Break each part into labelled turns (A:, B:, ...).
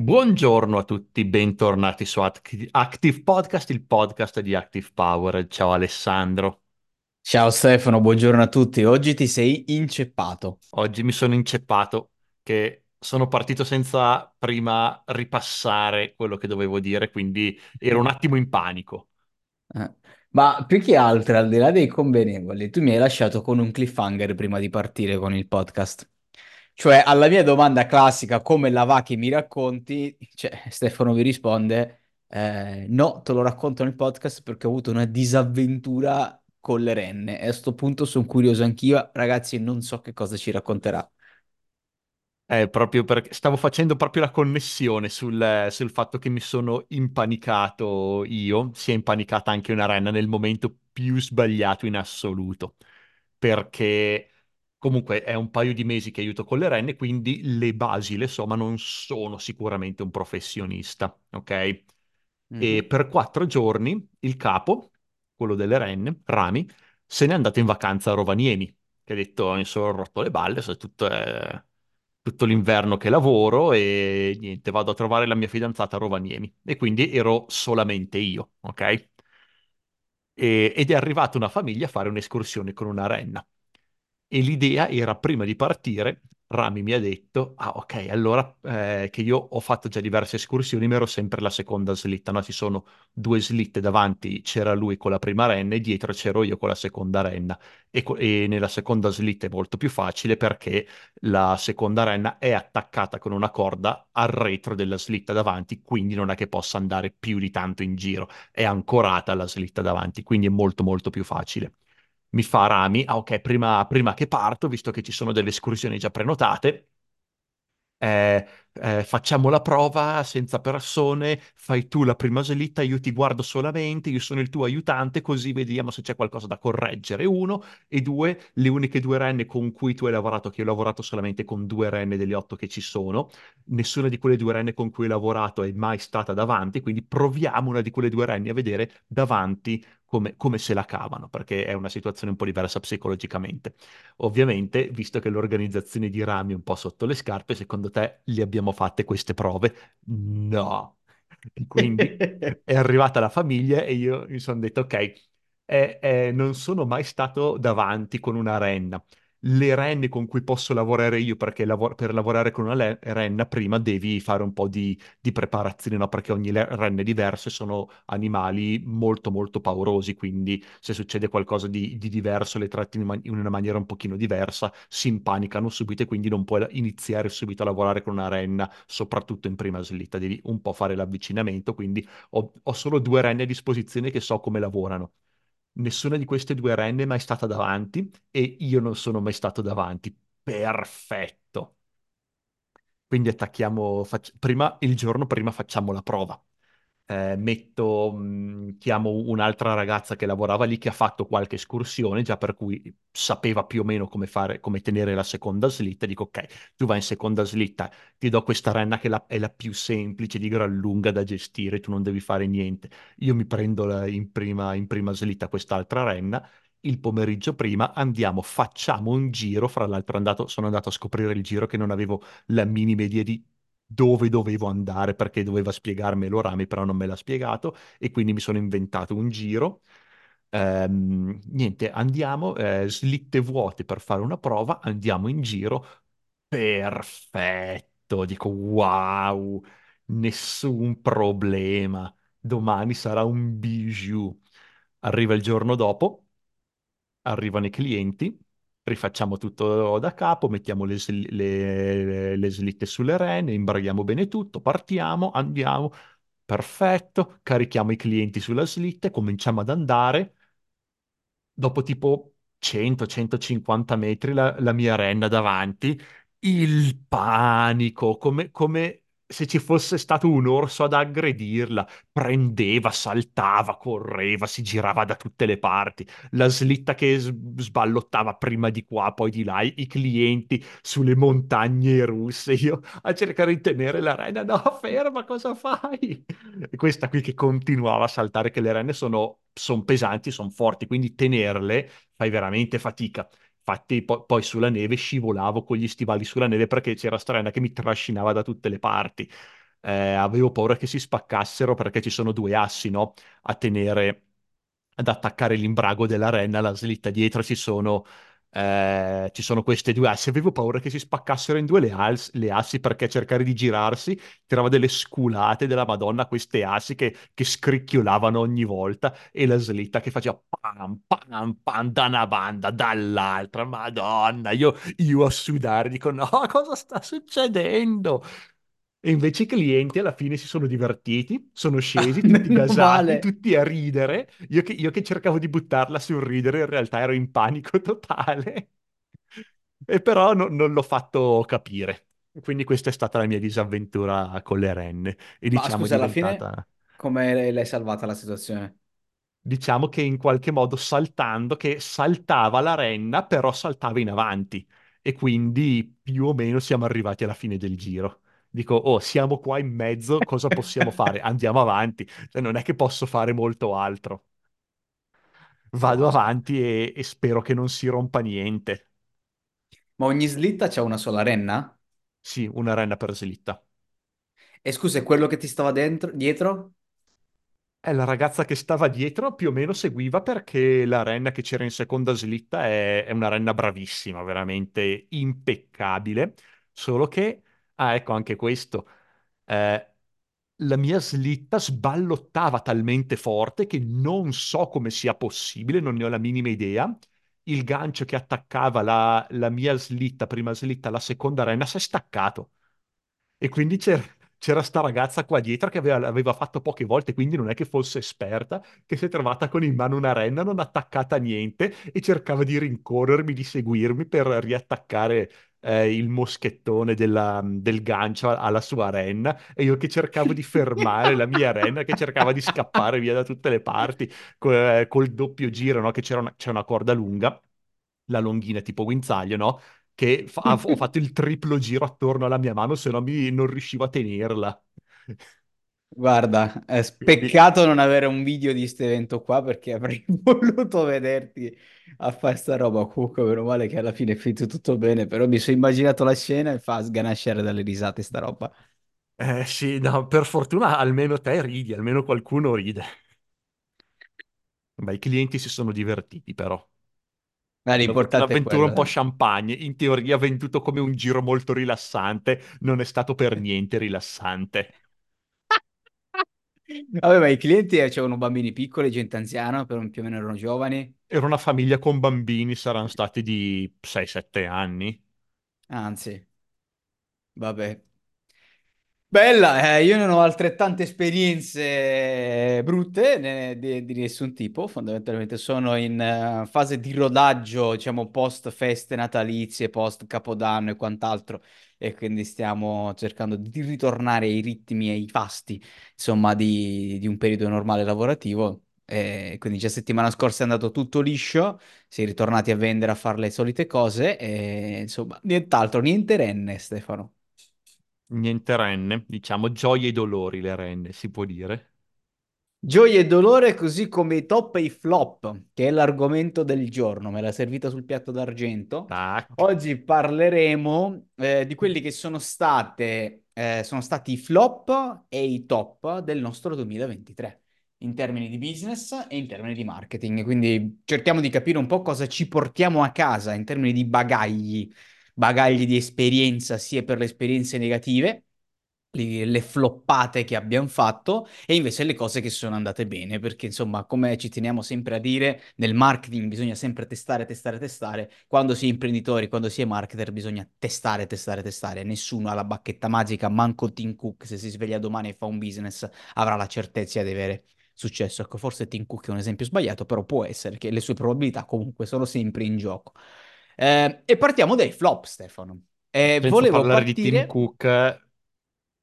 A: Buongiorno a tutti, bentornati su Act- Active Podcast, il podcast di Active Power. Ciao Alessandro.
B: Ciao Stefano, buongiorno a tutti. Oggi ti sei inceppato.
A: Oggi mi sono inceppato che sono partito senza prima ripassare quello che dovevo dire, quindi ero un attimo in panico.
B: Eh, Ma più che altro, al di là dei convenevoli, tu mi hai lasciato con un cliffhanger prima di partire con il podcast. Cioè, alla mia domanda classica, come la va che mi racconti, cioè, Stefano vi risponde, eh, no, te lo racconto nel podcast perché ho avuto una disavventura con le renne. E a sto punto sono curioso anch'io, ragazzi, non so che cosa ci racconterà.
A: Eh, proprio perché stavo facendo proprio la connessione sul, sul fatto che mi sono impanicato io, si è impanicata anche una renna nel momento più sbagliato in assoluto, perché comunque è un paio di mesi che aiuto con le renne, quindi le basi le so, ma non sono sicuramente un professionista, ok? E
B: Mhm.
A: per quattro giorni il capo, quello delle renne, Rami, se n'è andato in vacanza a Rovaniemi, che ha detto mi sono rotto le balle, so, tutto, è- tutto l'inverno che lavoro e niente, vado a trovare la mia fidanzata a Rovaniemi. E quindi ero solamente io, ok? E- ed è arrivata una famiglia a fare un'escursione con una renna. E l'idea era prima di partire, Rami mi ha detto, ah ok, allora eh, che io ho fatto già diverse escursioni, ma ero sempre la seconda slitta, no? Ci sono due slitte davanti, c'era lui con la prima renna e dietro c'ero io con la seconda renna. E, e nella seconda slitta è molto più facile perché la seconda renna è attaccata con una corda al retro della slitta davanti, quindi non è che possa andare più di tanto in giro, è ancorata alla slitta davanti, quindi è molto molto più facile mi fa Rami, ah ok, prima, prima che parto, visto che ci sono delle escursioni già prenotate, eh, eh, facciamo la prova senza persone, fai tu la prima slitta, io ti guardo solamente, io sono il tuo aiutante, così vediamo se c'è qualcosa da correggere. Uno, e due, le uniche due renne con cui tu hai lavorato, che io ho lavorato solamente con due renne delle otto che ci sono, nessuna di quelle due renne con cui hai lavorato è mai stata davanti, quindi proviamo una di quelle due renne a vedere davanti come, come se la cavano, perché è una situazione un po' diversa psicologicamente. Ovviamente, visto che l'organizzazione di Rami è un po' sotto le scarpe, secondo te le abbiamo fatte queste prove? No. Quindi è arrivata la famiglia e io mi sono detto, ok, eh, eh, non sono mai stato davanti con una renna. Le renne con cui posso lavorare io, perché lavo- per lavorare con una le- renna prima devi fare un po' di, di preparazione, no? Perché ogni le- renna è diversa e sono animali molto molto paurosi, quindi se succede qualcosa di, di diverso, le tratti in, man- in una maniera un pochino diversa, si impanicano subito e quindi non puoi iniziare subito a lavorare con una renna, soprattutto in prima slitta, devi un po' fare l'avvicinamento, quindi ho, ho solo due renne a disposizione che so come lavorano. Nessuna di queste due renne è mai stata davanti e io non sono mai stato davanti. Perfetto. Quindi attacchiamo, fac- prima, il giorno prima facciamo la prova eh, metto, mh, chiamo un'altra ragazza che lavorava lì che ha fatto qualche escursione, già per cui sapeva più o meno come fare, come tenere la seconda slitta. Dico, ok, tu vai in seconda slitta, ti do questa renna che la- è la più semplice, di gran lunga da gestire, tu non devi fare niente. Io mi prendo la- in prima, in prima slitta quest'altra renna. Il pomeriggio prima andiamo, facciamo un giro. Fra l'altro, andato- sono andato a scoprire il giro che non avevo la minima idea di dove dovevo andare perché doveva spiegarmelo Rami, però non me l'ha spiegato e quindi mi sono inventato un giro. Ehm, niente, andiamo, eh, slitte vuote per fare una prova, andiamo in giro. Perfetto, dico wow, nessun problema. Domani sarà un bijou. Arriva il giorno dopo arrivano i clienti, rifacciamo tutto da capo, mettiamo le, le- le slitte sulle rene, imbraghiamo bene tutto, partiamo, andiamo, perfetto, carichiamo i clienti sulla slitta cominciamo ad andare. Dopo tipo 100-150 metri la, la mia renna davanti, il panico, come, come se ci fosse stato un orso ad aggredirla, prendeva, saltava, correva, si girava da tutte le parti, la slitta che sballottava prima di qua, poi di là, i clienti sulle montagne russe, io a cercare di tenere la renna, no, ferma, cosa fai? E questa qui che continuava a saltare, che le renne sono, son pesanti, sono forti, quindi tenerle fai veramente fatica. Infatti, po- poi sulla neve scivolavo con gli stivali sulla neve perché c'era sta renna che mi trascinava da tutte le parti. eh, avevo paura che si spaccassero perché ci sono due assi, no? A tenere, ad attaccare l'imbrago della renna, la slitta dietro ci sono, eh, ci sono queste due assi. Avevo paura che si spaccassero in due le, als- le assi perché cercare di girarsi tirava delle sculate della Madonna queste assi che, che scricchiolavano ogni volta e la slitta che faceva pam, pam, pam da una banda, dall'altra. Madonna, io, io a sudare dico no, cosa sta succedendo? E invece i clienti alla fine si sono divertiti, sono scesi tutti
B: Meno
A: gasati, tutti a ridere. Io che, io che cercavo di buttarla sul ridere, in realtà ero in panico totale. E però no- non l'ho fatto capire. Quindi questa è stata la mia disavventura con le renne. E
B: Ma
A: diciamo
B: scusa, alla fine
A: diventata
B: come l'hai salvata la situazione?
A: diciamo che in qualche modo saltando, che saltava la renna, però saltava in avanti. E quindi più o meno siamo arrivati alla fine del giro. Dico, oh, siamo qua in mezzo, cosa possiamo fare? Andiamo avanti. Cioè, non è che posso fare molto altro. Vado avanti e, e spero che non si rompa niente.
B: Ma ogni slitta c'ha una sola renna?
A: Sì, una renna per slitta.
B: E scusa, e quello che ti stava dentro, dietro?
A: E la ragazza che stava dietro più o meno seguiva perché la renna che c'era in seconda slitta è, è una renna bravissima, veramente impeccabile. Solo che, ah, ecco anche questo, eh, la mia slitta sballottava talmente forte che non so come sia possibile, non ne ho la minima idea. Il gancio che attaccava la, la mia slitta, prima slitta, alla seconda renna si è staccato. E quindi c'era c'era sta ragazza qua dietro che aveva, aveva fatto poche volte, quindi non è che fosse esperta, che si è trovata con in mano una renna non attaccata a niente e cercava di rincorrermi, di seguirmi per riattaccare eh, il moschettone della- del gancio alla sua renna e io che cercavo di fermare la mia renna che cercava di scappare via da tutte le parti co- eh, col doppio giro, no? Che c'era una, c'è una corda lunga, la longhina tipo guinzaglio, no? che fa- ho fatto il triplo giro attorno alla mia mano, se no mi, non riuscivo a tenerla.
B: Guarda, è peccato non avere un video di questo evento qua perché avrei voluto vederti a fare sta roba. Comunque, meno male che alla fine è finito tutto bene, però mi sono immaginato la scena e fa sganasciare dalle risate sta roba.
A: eh sì, no, per fortuna almeno te ridi, almeno qualcuno ride. Beh, i clienti si sono divertiti però.
B: Ma l'importante è
A: L'avventura
B: quello,
A: un po'
B: dai.
A: champagne, in teoria venduto come un giro molto rilassante, non è stato per niente rilassante.
B: Vabbè, ma i clienti eh, c'erano bambini piccoli, gente anziana, però più o meno erano giovani.
A: Era una famiglia con bambini, saranno stati di 6-7 anni.
B: Anzi, vabbè. Bella, eh, io non ho altrettante esperienze brutte né- di, di nessun tipo, fondamentalmente sono in eh, fase di rodaggio, diciamo, post feste natalizie, post Capodanno e quant'altro, e quindi stiamo cercando di ritornare ai ritmi e ai fasti, insomma, di, di un periodo normale lavorativo. E quindi già settimana scorsa è andato tutto liscio, si è ritornati a vendere, a fare le solite cose, e insomma, nient'altro, niente renne, Stefano.
A: Niente renne, diciamo gioie e dolori le renne, si può dire.
B: Gioia e dolore, così come i top e i flop, che è l'argomento del giorno. Me l'ha servita sul piatto d'argento.
A: Tac.
B: Oggi parleremo eh, di quelli che sono state, eh, sono stati i flop e i top del nostro 2023 in termini di business e in termini di marketing. Quindi cerchiamo di capire un po' cosa ci portiamo a casa in termini di bagagli, bagagli di esperienza, sia per le esperienze negative le floppate che abbiamo fatto e invece le cose che sono andate bene, perché insomma, come ci teniamo sempre a dire, nel marketing bisogna sempre testare, testare, testare. Quando si è imprenditori, quando si è marketer, bisogna testare, testare, testare. Nessuno ha la bacchetta magica, manco Tim Cook, se si sveglia domani e fa un business, avrà la certezza di avere successo. Ecco, forse Tim Cook è un esempio sbagliato, però può essere che le sue probabilità comunque sono sempre in gioco. Eh, e partiamo dai flop, Stefano. Eh,
A: Senza
B: volevo
A: parlare di Tim
B: partire.
A: Cook,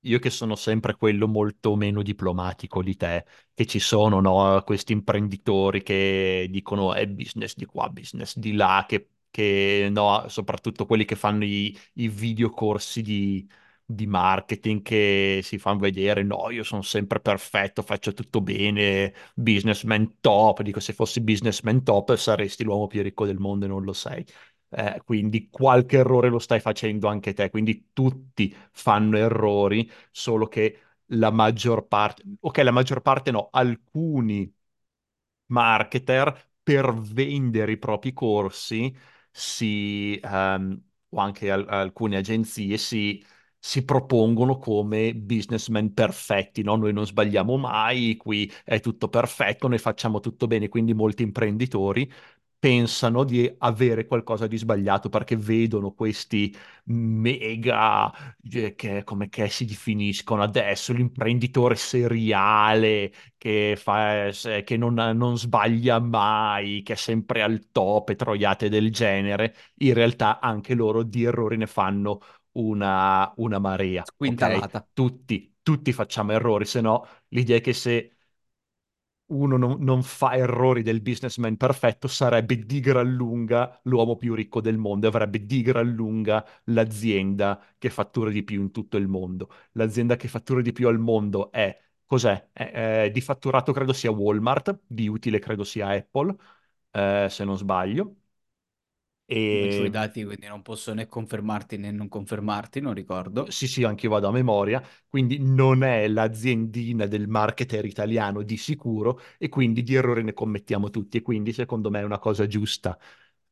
A: io che sono sempre quello molto meno diplomatico di te, che ci sono, no, questi imprenditori che dicono è business di qua, business di là, che, che, no, soprattutto quelli che fanno i, i videocorsi di, di marketing che si fanno vedere, no, io sono sempre perfetto, faccio tutto bene, businessman top, dico se fossi businessman top saresti l'uomo più ricco del mondo e non lo sei. Eh, quindi qualche errore lo stai facendo anche te, quindi tutti fanno errori, solo che la maggior parte, ok, la maggior parte no, alcuni marketer per vendere i propri corsi si, ehm, o anche al- alcune agenzie si, si propongono come businessmen perfetti, no? Noi non sbagliamo mai, qui è tutto perfetto, noi facciamo tutto bene, quindi molti imprenditori pensano di avere qualcosa di sbagliato perché vedono questi mega, eh, che, come che si definiscono adesso, l'imprenditore seriale che, fa, che non, non sbaglia mai, che è sempre al top e troiate del genere. In realtà anche loro di errori ne fanno una, una marea, ok?
B: Squintalata.
A: Tutti, tutti facciamo errori, se no l'idea è che se uno non, non fa errori del businessman perfetto, sarebbe di gran lunga l'uomo più ricco del mondo, avrebbe di gran lunga l'azienda che fattura di più in tutto il mondo. L'azienda che fattura di più al mondo è, cos'è? È- è- di fatturato credo sia Walmart, di utile credo sia Apple, eh, se non sbaglio.
B: Non c'ho i
A: E
B: dati, quindi non posso né confermarti né non confermarti, non ricordo.
A: Sì, sì, anche io vado a memoria, quindi non è l'aziendina del marketer italiano di sicuro e quindi di errori ne commettiamo tutti. E quindi secondo me è una cosa giusta.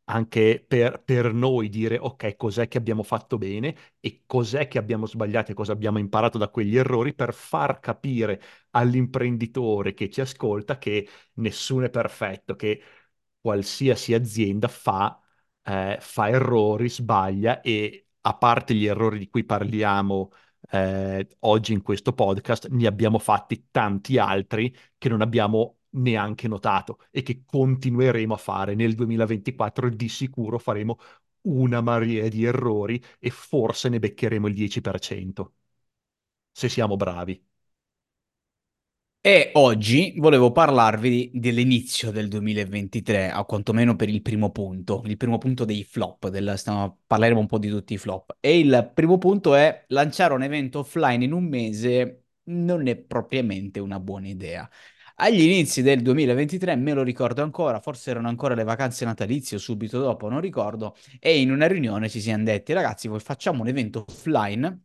A: Anche per, per noi dire ok, cos'è che abbiamo fatto bene e cos'è che abbiamo sbagliato e cosa abbiamo imparato da quegli errori per far capire all'imprenditore che ci ascolta che nessuno è perfetto, che qualsiasi azienda fa, eh, fa errori, sbaglia e a parte gli errori di cui parliamo eh, oggi in questo podcast, ne abbiamo fatti tanti altri che non abbiamo neanche notato e che continueremo a fare nel 2024. Di sicuro faremo una marea di errori e forse ne beccheremo il 10%, se siamo bravi.
B: E oggi volevo parlarvi dell'inizio del 2023, o quantomeno per il primo punto, il primo punto dei flop, del, stiamo- parleremo un po' di tutti i flop. E il primo punto è lanciare un evento offline in un mese non è propriamente una buona idea. Agli inizi del 2023, me lo ricordo ancora, forse erano ancora le vacanze natalizie o subito dopo, non ricordo, e in una riunione ci siamo detti, ragazzi, voi facciamo un evento offline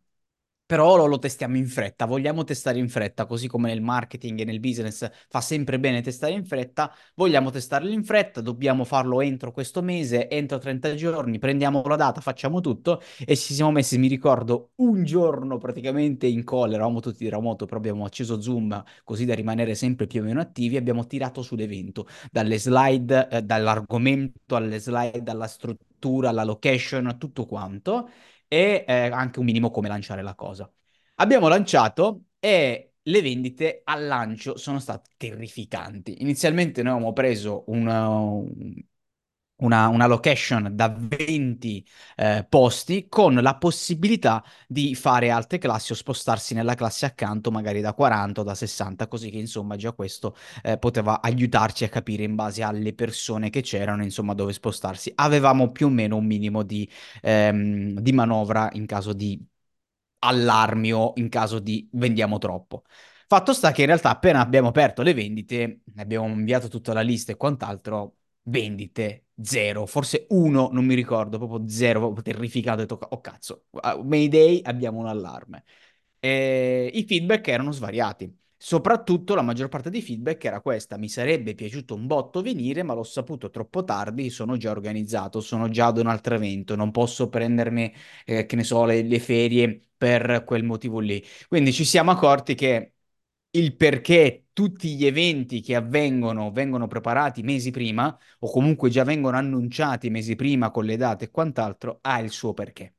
B: però lo, lo testiamo in fretta, vogliamo testare in fretta, così come nel marketing e nel business fa sempre bene testare in fretta, vogliamo testarlo in fretta, dobbiamo farlo entro questo mese, entro 30 giorni, prendiamo la data, facciamo tutto e ci siamo messi, mi ricordo, un giorno praticamente in call, eravamo tutti di remoto, però abbiamo acceso Zoom così da rimanere sempre più o meno attivi, abbiamo tirato su l'evento, dalle slide, eh, dall'argomento alle slide, alla struttura, alla location, tutto quanto e eh, anche un minimo come lanciare la cosa. Abbiamo lanciato e le vendite al lancio sono state terrificanti. Inizialmente noi avevamo preso una, una, una location da 20 eh, posti con la possibilità di fare alte classi o spostarsi nella classe accanto magari da 40 o da 60, così che insomma già questo eh, poteva aiutarci a capire in base alle persone che c'erano, insomma, dove spostarsi. Avevamo più o meno un minimo di, ehm, di manovra in caso di allarmi o in caso di vendiamo troppo. Fatto sta che in realtà appena abbiamo aperto le vendite, abbiamo inviato tutta la lista e quant'altro, vendite zero, forse uno, non mi ricordo, proprio zero, proprio terrificato, ho detto, oh cazzo, Mayday, abbiamo un allarme. E i feedback erano svariati. Soprattutto la maggior parte dei feedback era questa: mi sarebbe piaciuto un botto venire, ma l'ho saputo troppo tardi, sono già organizzato, sono già ad un altro evento, non posso prendermi, eh, che ne so, le, le ferie per quel motivo lì. Quindi ci siamo accorti che il perché tutti gli eventi che avvengono vengono preparati mesi prima, o comunque già vengono annunciati mesi prima con le date e quant'altro, ha il suo perché.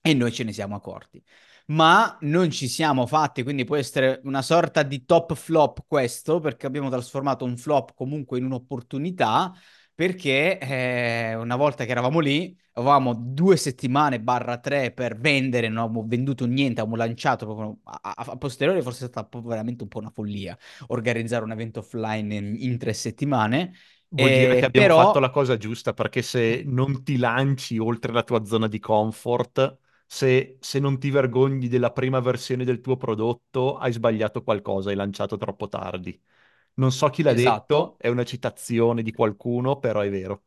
B: E noi ce ne siamo accorti ma non ci siamo fatti, quindi può essere una sorta di top flop questo, perché abbiamo trasformato un flop comunque in un'opportunità, perché eh, una volta che eravamo lì, avevamo due settimane barra tre per vendere, non avevamo venduto niente, avevamo lanciato proprio a, a, posteriori, forse è stata veramente un po' una follia organizzare un evento offline in, in tre settimane,
A: Vuol dire che
B: eh,
A: abbiamo fatto
B: però
A: la cosa giusta perché se non ti lanci oltre la tua zona di comfort, se, se non ti vergogni della prima versione del tuo prodotto, hai sbagliato qualcosa, hai lanciato troppo tardi. Non so chi l'ha detto,
B: esatto.
A: è una citazione di qualcuno, però è vero.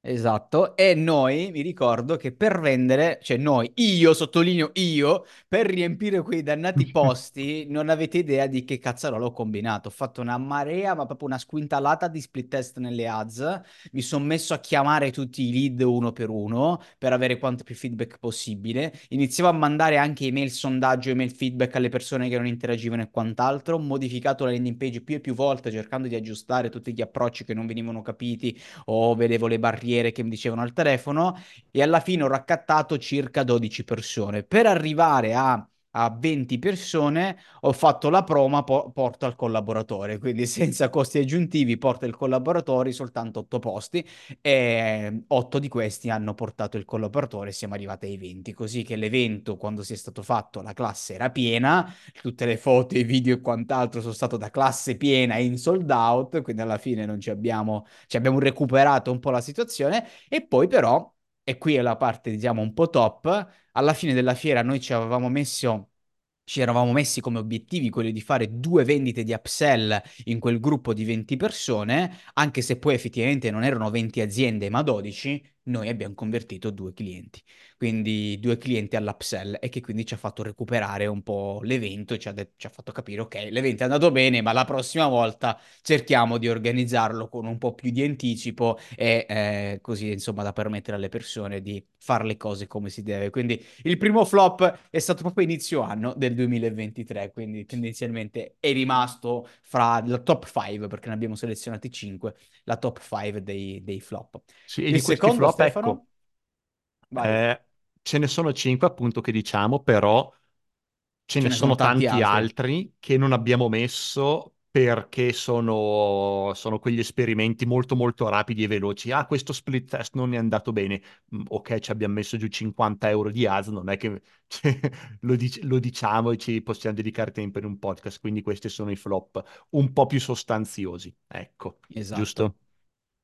B: Esatto, e noi mi ricordo che per vendere, cioè noi, io sottolineo io, per riempire quei dannati posti, non avete idea di che cazzarola ho combinato. Ho fatto una marea, ma proprio una squintalata di split test nelle ads. Mi sono messo a chiamare tutti i lead uno per uno per avere quanto più feedback possibile. Iniziavo a mandare anche email sondaggio, email feedback alle persone che non interagivano e quant'altro. Ho modificato la landing page più e più volte cercando di aggiustare tutti gli approcci che non venivano capiti o vedevo le barriere che mi dicevano al telefono e alla fine ho raccattato circa 12 persone. Per arrivare a a 20 persone, ho fatto la proma, po- porto al collaboratore, quindi senza costi aggiuntivi porto il collaboratore, soltanto 8 posti e 8 di questi hanno portato il collaboratore, siamo arrivati ai 20, così che l'evento quando si è stato fatto la classe era piena, tutte le foto, i video e quant'altro sono stato da classe piena in sold out, quindi alla fine non ci abbiamo, ci abbiamo recuperato un po' la situazione. E poi però, e qui è la parte diciamo un po' top, alla fine della fiera noi ci avevamo messo ci eravamo messi come obiettivi quelli di fare due vendite di upsell in quel gruppo di 20 persone, anche se poi effettivamente non erano 20 aziende ma 12, noi abbiamo convertito due clienti. Quindi due clienti all'upsell e che quindi ci ha fatto recuperare un po' l'evento e ci ha, de- ci ha fatto capire, ok, l'evento è andato bene, ma la prossima volta cerchiamo di organizzarlo con un po' più di anticipo e eh, così insomma da permettere alle persone di fare le cose come si deve. Quindi il primo flop è stato proprio inizio anno del 2023, quindi tendenzialmente è rimasto fra la top 5 perché ne abbiamo selezionati 5, la top 5 dei, dei flop.
A: Sì, e
B: Il
A: di questi
B: secondo,
A: flop, ecco,
B: Stefano? Vai,
A: eh, ce ne sono cinque appunto che diciamo, però ce
B: ce
A: ne
B: ne sono
A: sono
B: tanti
A: tanti
B: altri.
A: altri che non abbiamo messo perché sono, sono quegli esperimenti molto molto rapidi e veloci. Ah, questo split test non è andato bene. Mm, Ok, ci abbiamo messo giù 50 euro di ads, non è che cioè, lo, dic- lo diciamo e ci possiamo dedicare tempo in un podcast, quindi questi sono i flop un po' più sostanziosi. Ecco,
B: Esatto.
A: giusto?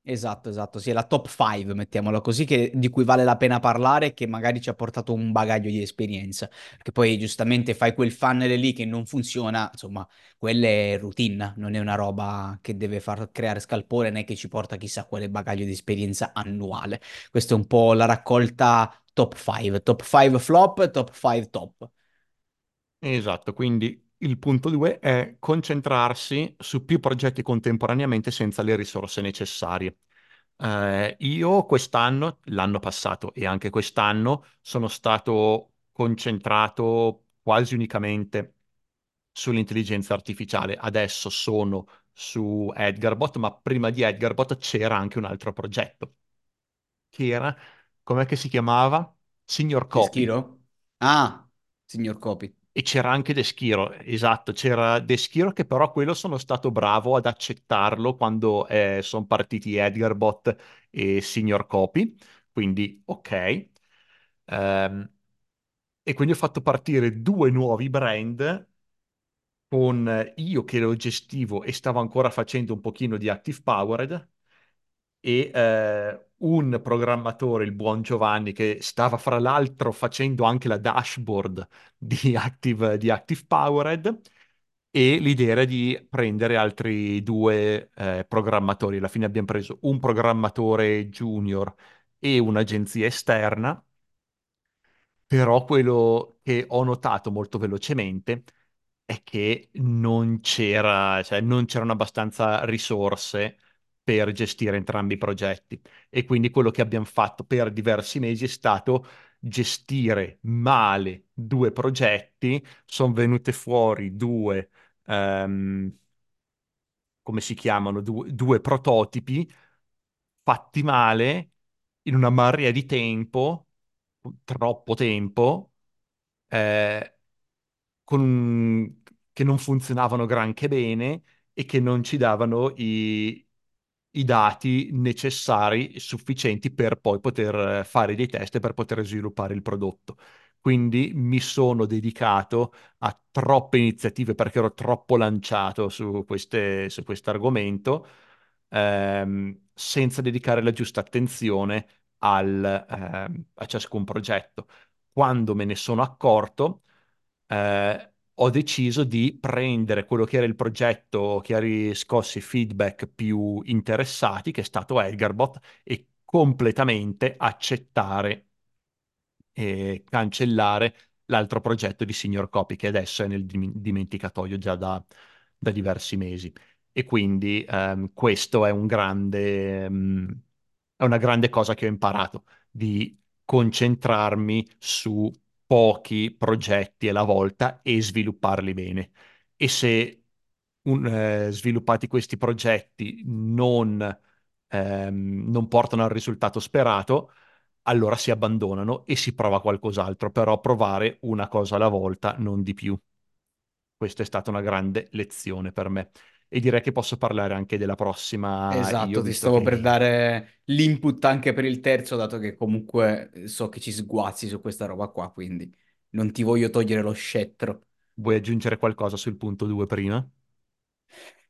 B: Esatto, esatto, sì, è la top 5, mettiamola così, che- di cui vale la pena parlare, che magari ci ha portato un bagaglio di esperienza, perché poi giustamente fai quel funnel lì che non funziona, insomma, quella è routine, non è una roba che deve far creare scalpore né che ci porta chissà quale bagaglio di esperienza annuale. Questa è un po' la raccolta top 5, top 5 flop, top 5 top.
A: Esatto, quindi il punto due è concentrarsi su più progetti contemporaneamente senza le risorse necessarie. Eh, io quest'anno, l'anno passato e anche quest'anno sono stato concentrato quasi unicamente sull'intelligenza artificiale. Adesso sono su Edgarbot, ma prima di Edgarbot c'era anche un altro progetto, che era, com'è che si chiamava? Signor Copy.
B: Deschiro? Ah, signor Copi.
A: E c'era anche Deschiro, esatto, c'era Deschiro che però quello sono stato bravo ad accettarlo quando sono partiti Edgarbot e Signor Copy, quindi ok. Ehm, e quindi ho fatto partire due nuovi brand con io che lo gestivo e stavo ancora facendo un pochino di Active Powered e eh, un programmatore, il buon Giovanni, che stava fra l'altro facendo anche la dashboard di Active, di Active Powered e l'idea era di prendere altri due eh, programmatori. Alla fine abbiamo preso un programmatore junior e un'agenzia esterna però quello che ho notato molto velocemente è che non c'era, cioè non c'erano abbastanza risorse per gestire entrambi i progetti. E quindi quello che abbiamo fatto per diversi mesi è stato gestire male due progetti. Sono venute fuori due, ehm, come si chiamano, Du- due prototipi fatti male in una marea di tempo, troppo tempo eh, con- che non funzionavano granché bene e che non ci davano i, i dati necessari e sufficienti per poi poter eh, fare dei test e per poter sviluppare il prodotto. Quindi mi sono dedicato a troppe iniziative perché ero troppo lanciato su questo argomento, ehm, senza dedicare la giusta attenzione al, ehm, a ciascun progetto. Quando me ne sono accorto, eh, ho deciso di prendere quello che era il progetto che ha riscosso i feedback più interessati, che è stato Edgarbot, e completamente accettare e cancellare l'altro progetto di Signor Copy che adesso è nel dim- dimenticatoio già da, da diversi mesi. E quindi ehm, questo è un grande, ehm, è una grande cosa che ho imparato, di concentrarmi su pochi progetti alla volta e svilupparli bene. E se un- eh, sviluppati questi progetti non, ehm, non portano al risultato sperato, allora si abbandonano e si prova qualcos'altro, però provare una cosa alla volta, non di più. Questa è stata una grande lezione per me. E direi che posso parlare anche della prossima
B: Esatto, ti stavo per
A: che
B: dare l'input anche per il terzo, dato che comunque eh, so che ci sguazzi su questa roba qua, quindi non ti voglio togliere lo scettro.
A: vuoi aggiungere qualcosa sul punto 2 prima.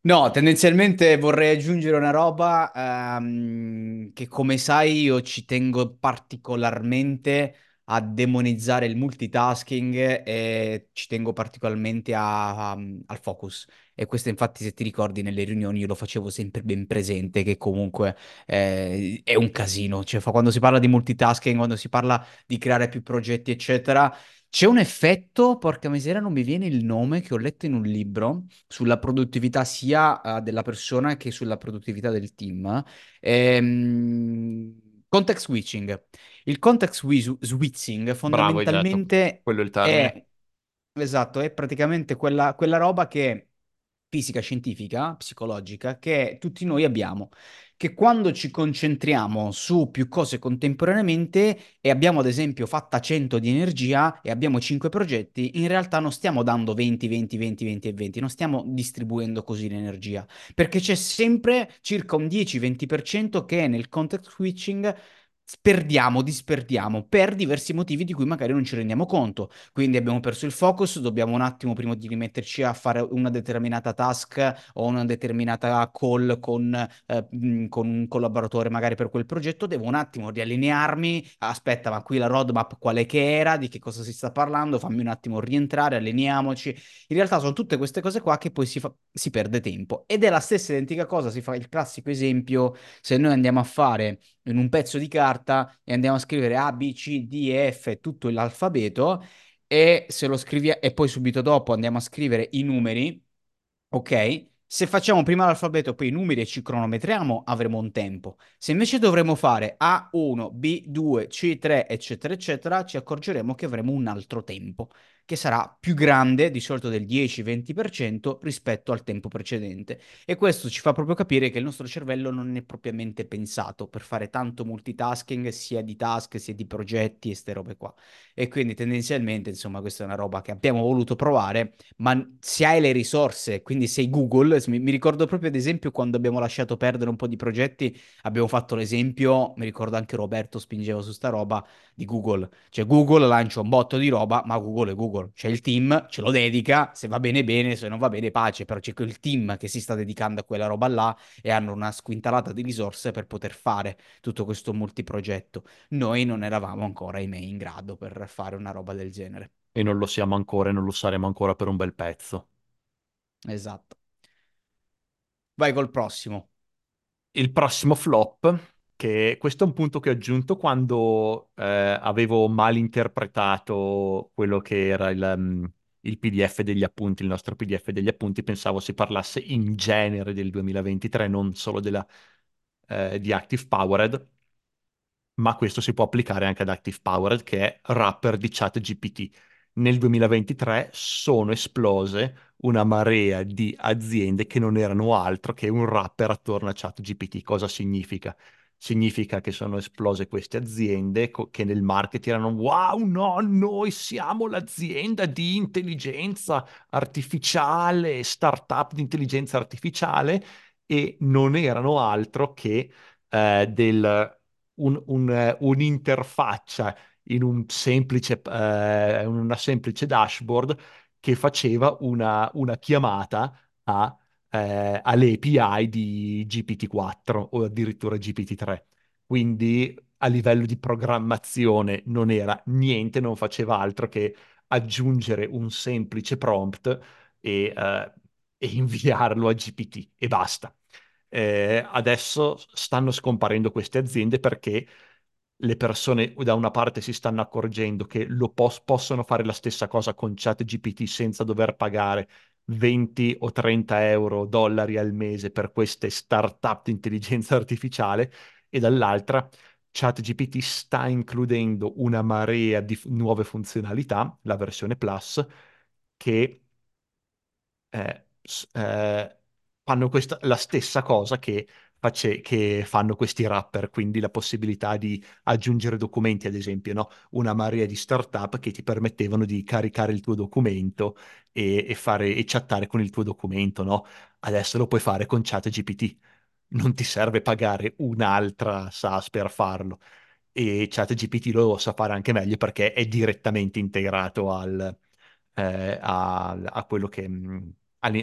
B: No, tendenzialmente vorrei aggiungere una roba ehm, che come sai io ci tengo particolarmente a demonizzare il multitasking e ci tengo particolarmente a- a- al focus. E questo infatti se ti ricordi nelle riunioni io lo facevo sempre ben presente che comunque eh, è un casino. Cioè quando si parla di multitasking, quando si parla di creare più progetti eccetera, c'è un effetto, porca miseria non mi viene il nome, che ho letto in un libro sulla produttività sia eh, della persona che sulla produttività del team. Ehm, context switching. Il context wi- switching
A: Bravo, esatto.
B: fondamentalmente
A: Quello è il termine.
B: è, esatto, è praticamente quella, quella roba che fisica, scientifica, psicologica, che tutti noi abbiamo. Che quando ci concentriamo su più cose contemporaneamente e abbiamo ad esempio fatta 100 di energia e abbiamo 5 progetti, in realtà non stiamo dando 20, 20, 20, 20 e 20, non stiamo distribuendo così l'energia, perché c'è sempre circa un 10-20% che nel context switching perdiamo, disperdiamo per diversi motivi di cui magari non ci rendiamo conto. Quindi abbiamo perso il focus, dobbiamo un attimo prima di rimetterci a fare una determinata task o una determinata call con, eh, con un collaboratore magari per quel progetto, devo un attimo riallinearmi, aspetta, ma qui la roadmap qual è che era, di che cosa si sta parlando, fammi un attimo rientrare, allineiamoci. In realtà sono tutte queste cose qua che poi si, fa- si perde tempo. Ed è la stessa identica cosa, si fa il classico esempio se noi andiamo a fare in un pezzo di carta e andiamo a scrivere A, B, C, D, E, F, tutto l'alfabeto e se lo scriviamo e poi subito dopo andiamo a scrivere i numeri, ok? Se facciamo prima l'alfabeto e poi i numeri e ci cronometriamo, avremo un tempo. Se invece dovremo fare A1, B2, C3, eccetera, eccetera, ci accorgeremo che avremo un altro tempo, che sarà più grande, di solito del 10-20% rispetto al tempo precedente. E questo ci fa proprio capire che il nostro cervello non è propriamente pensato per fare tanto multitasking, sia di task, sia di progetti e ste robe qua. E quindi tendenzialmente, insomma, questa è una roba che abbiamo voluto provare, ma se hai le risorse, quindi sei Google, mi, mi ricordo proprio ad esempio quando abbiamo lasciato perdere un po' di progetti, abbiamo fatto l'esempio, mi ricordo anche Roberto spingeva su sta roba di Google. Cioè Google lancia un botto di roba, ma Google è Google. C'è il team, ce lo dedica, se va bene bene, se non va bene pace, però c'è quel team che si sta dedicando a quella roba là e hanno una squintalata di risorse per poter fare tutto questo multiprogetto. Noi non eravamo ancora, ahimè, in grado per fare una roba del genere.
A: E non lo siamo ancora e non lo saremo ancora per un bel pezzo.
B: Esatto. Vai col prossimo.
A: Il prossimo flop, che questo è un punto che ho aggiunto quando eh, avevo mal interpretato quello che era il, mm, il PDF degli appunti, il nostro PDF degli appunti, pensavo si parlasse in genere del 2023, non solo della, eh, di Active Powered, ma questo si può applicare anche ad Active Powered, che è wrapper di ChatGPT. Nel 2023 sono esplose una marea di aziende che non erano altro che un wrapper attorno a ChatGPT. Cosa significa? Significa che sono esplose queste aziende co- che nel marketing erano wow, no, noi siamo l'azienda di intelligenza artificiale, startup di intelligenza artificiale e non erano altro che eh, del un- un, eh, un'interfaccia in un semplice, eh, una semplice dashboard che faceva una, una chiamata a, eh, alle API di GPT-4 o addirittura GPT-3. Quindi a livello di programmazione non era niente, non faceva altro che aggiungere un semplice prompt e, eh, e inviarlo a GPT e basta. eh, adesso stanno scomparendo queste aziende perché le persone da una parte si stanno accorgendo che lo pos- possono fare la stessa cosa con ChatGPT senza dover pagare 20 o 30 euro, dollari al mese per queste startup di intelligenza artificiale e dall'altra ChatGPT sta includendo una marea di f- nuove funzionalità, la versione Plus, che eh, eh, fanno questa, la stessa cosa che, face- che fanno questi rapper, quindi la possibilità di aggiungere documenti, ad esempio, no? Una marea di startup che ti permettevano di caricare il tuo documento e, e fare, e chattare con il tuo documento, no? Adesso lo puoi fare con ChatGPT. Non ti serve pagare un'altra SaaS per farlo. E ChatGPT lo sa fare anche meglio perché è direttamente integrato al, eh, a, a quello che mh,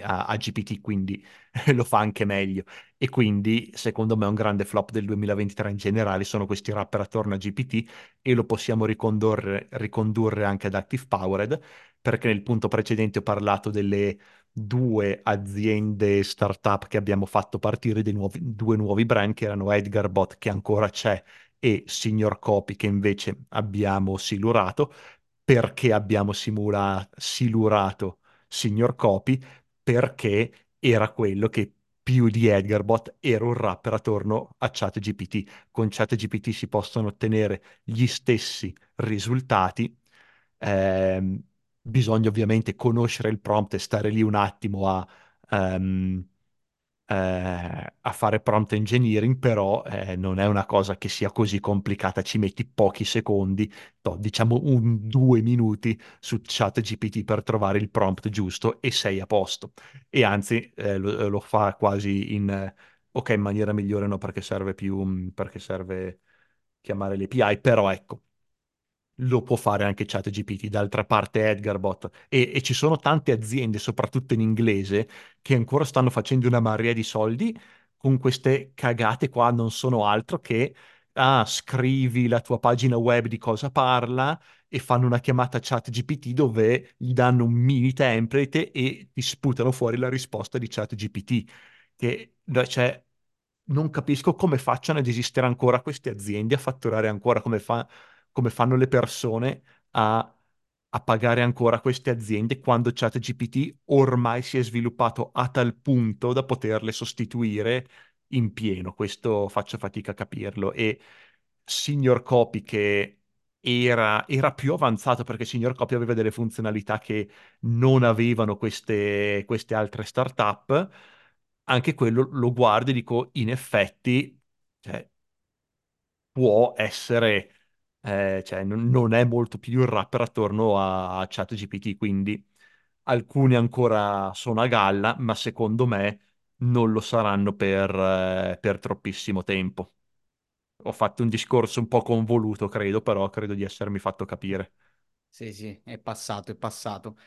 A: a, a GPT, quindi lo fa anche meglio. E quindi, secondo me, un grande flop del 2023 in generale sono questi rapper attorno a GPT e lo possiamo ricondurre, ricondurre anche ad Active Powered, perché nel punto precedente ho parlato delle due aziende startup che abbiamo fatto partire, dei nuovi, due nuovi brand che erano Edgarbot, che ancora c'è, e Signor Copy, che invece abbiamo silurato perché abbiamo simula- silurato Signor Copy, perché era quello che più di Edgarbot era un rapper attorno a ChatGPT. Con ChatGPT si possono ottenere gli stessi risultati. Ehm, bisogna ovviamente conoscere il prompt e stare lì un attimo a, ehm, eh, a fare prompt engineering, però eh, non è una cosa che sia così complicata, ci metti pochi secondi, no, diciamo un due minuti su ChatGPT per trovare il prompt giusto e sei a posto. E anzi, eh, lo, lo fa quasi in, ok, in maniera migliore, no, perché serve più, mm, perché serve chiamare le API, però ecco lo può fare anche ChatGPT, d'altra parte Edgarbot. E, e ci sono tante aziende, soprattutto in inglese, che ancora stanno facendo una marea di soldi con queste cagate qua, non sono altro che ah, scrivi la tua pagina web di cosa parla e fanno una chiamata ChatGPT dove gli danno un mini template e ti sputano fuori la risposta di ChatGPT. Che, cioè, non capisco come facciano ad esistere ancora queste aziende, a fatturare ancora come fa come fanno le persone a, a pagare ancora queste aziende quando ChatGPT ormai si è sviluppato a tal punto da poterle sostituire in pieno. Questo faccio fatica a capirlo. E Signor Copy che era, era più avanzato perché Signor Copy aveva delle funzionalità che non avevano queste, queste altre startup, anche quello lo guardo e dico, in effetti, cioè, può essere, eh, cioè non, non è molto più un rapper attorno a, a ChatGPT, quindi alcuni ancora sono a galla, ma secondo me non lo saranno per, eh, per troppissimo tempo. Ho fatto un discorso un po' convoluto, credo, però credo di essermi fatto capire.
B: Sì, sì, è passato, è passato.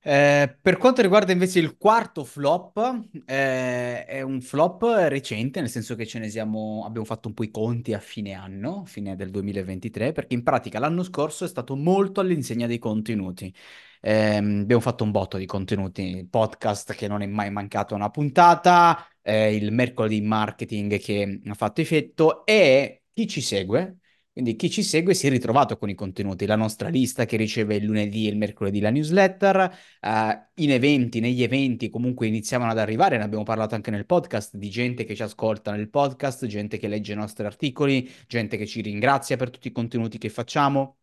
B: Eh, per quanto riguarda invece il quarto flop, eh, è un flop recente, nel senso che ce ne siamo, abbiamo fatto un po' i conti a fine anno, fine del 2023, perché in pratica l'anno scorso è stato molto all'insegna dei contenuti. Ehm, abbiamo fatto un botto di contenuti, podcast che non è mai mancato una puntata, eh, il mercoledì marketing che ha fatto effetto e chi ci segue quindi chi ci segue si è ritrovato con i contenuti, la nostra lista che riceve il lunedì e il mercoledì la newsletter, eh, in eventi, negli eventi comunque iniziavano ad arrivare, ne abbiamo parlato anche nel podcast, di gente che ci ascolta nel podcast, gente che legge i nostri articoli, gente che ci ringrazia per tutti i contenuti che facciamo.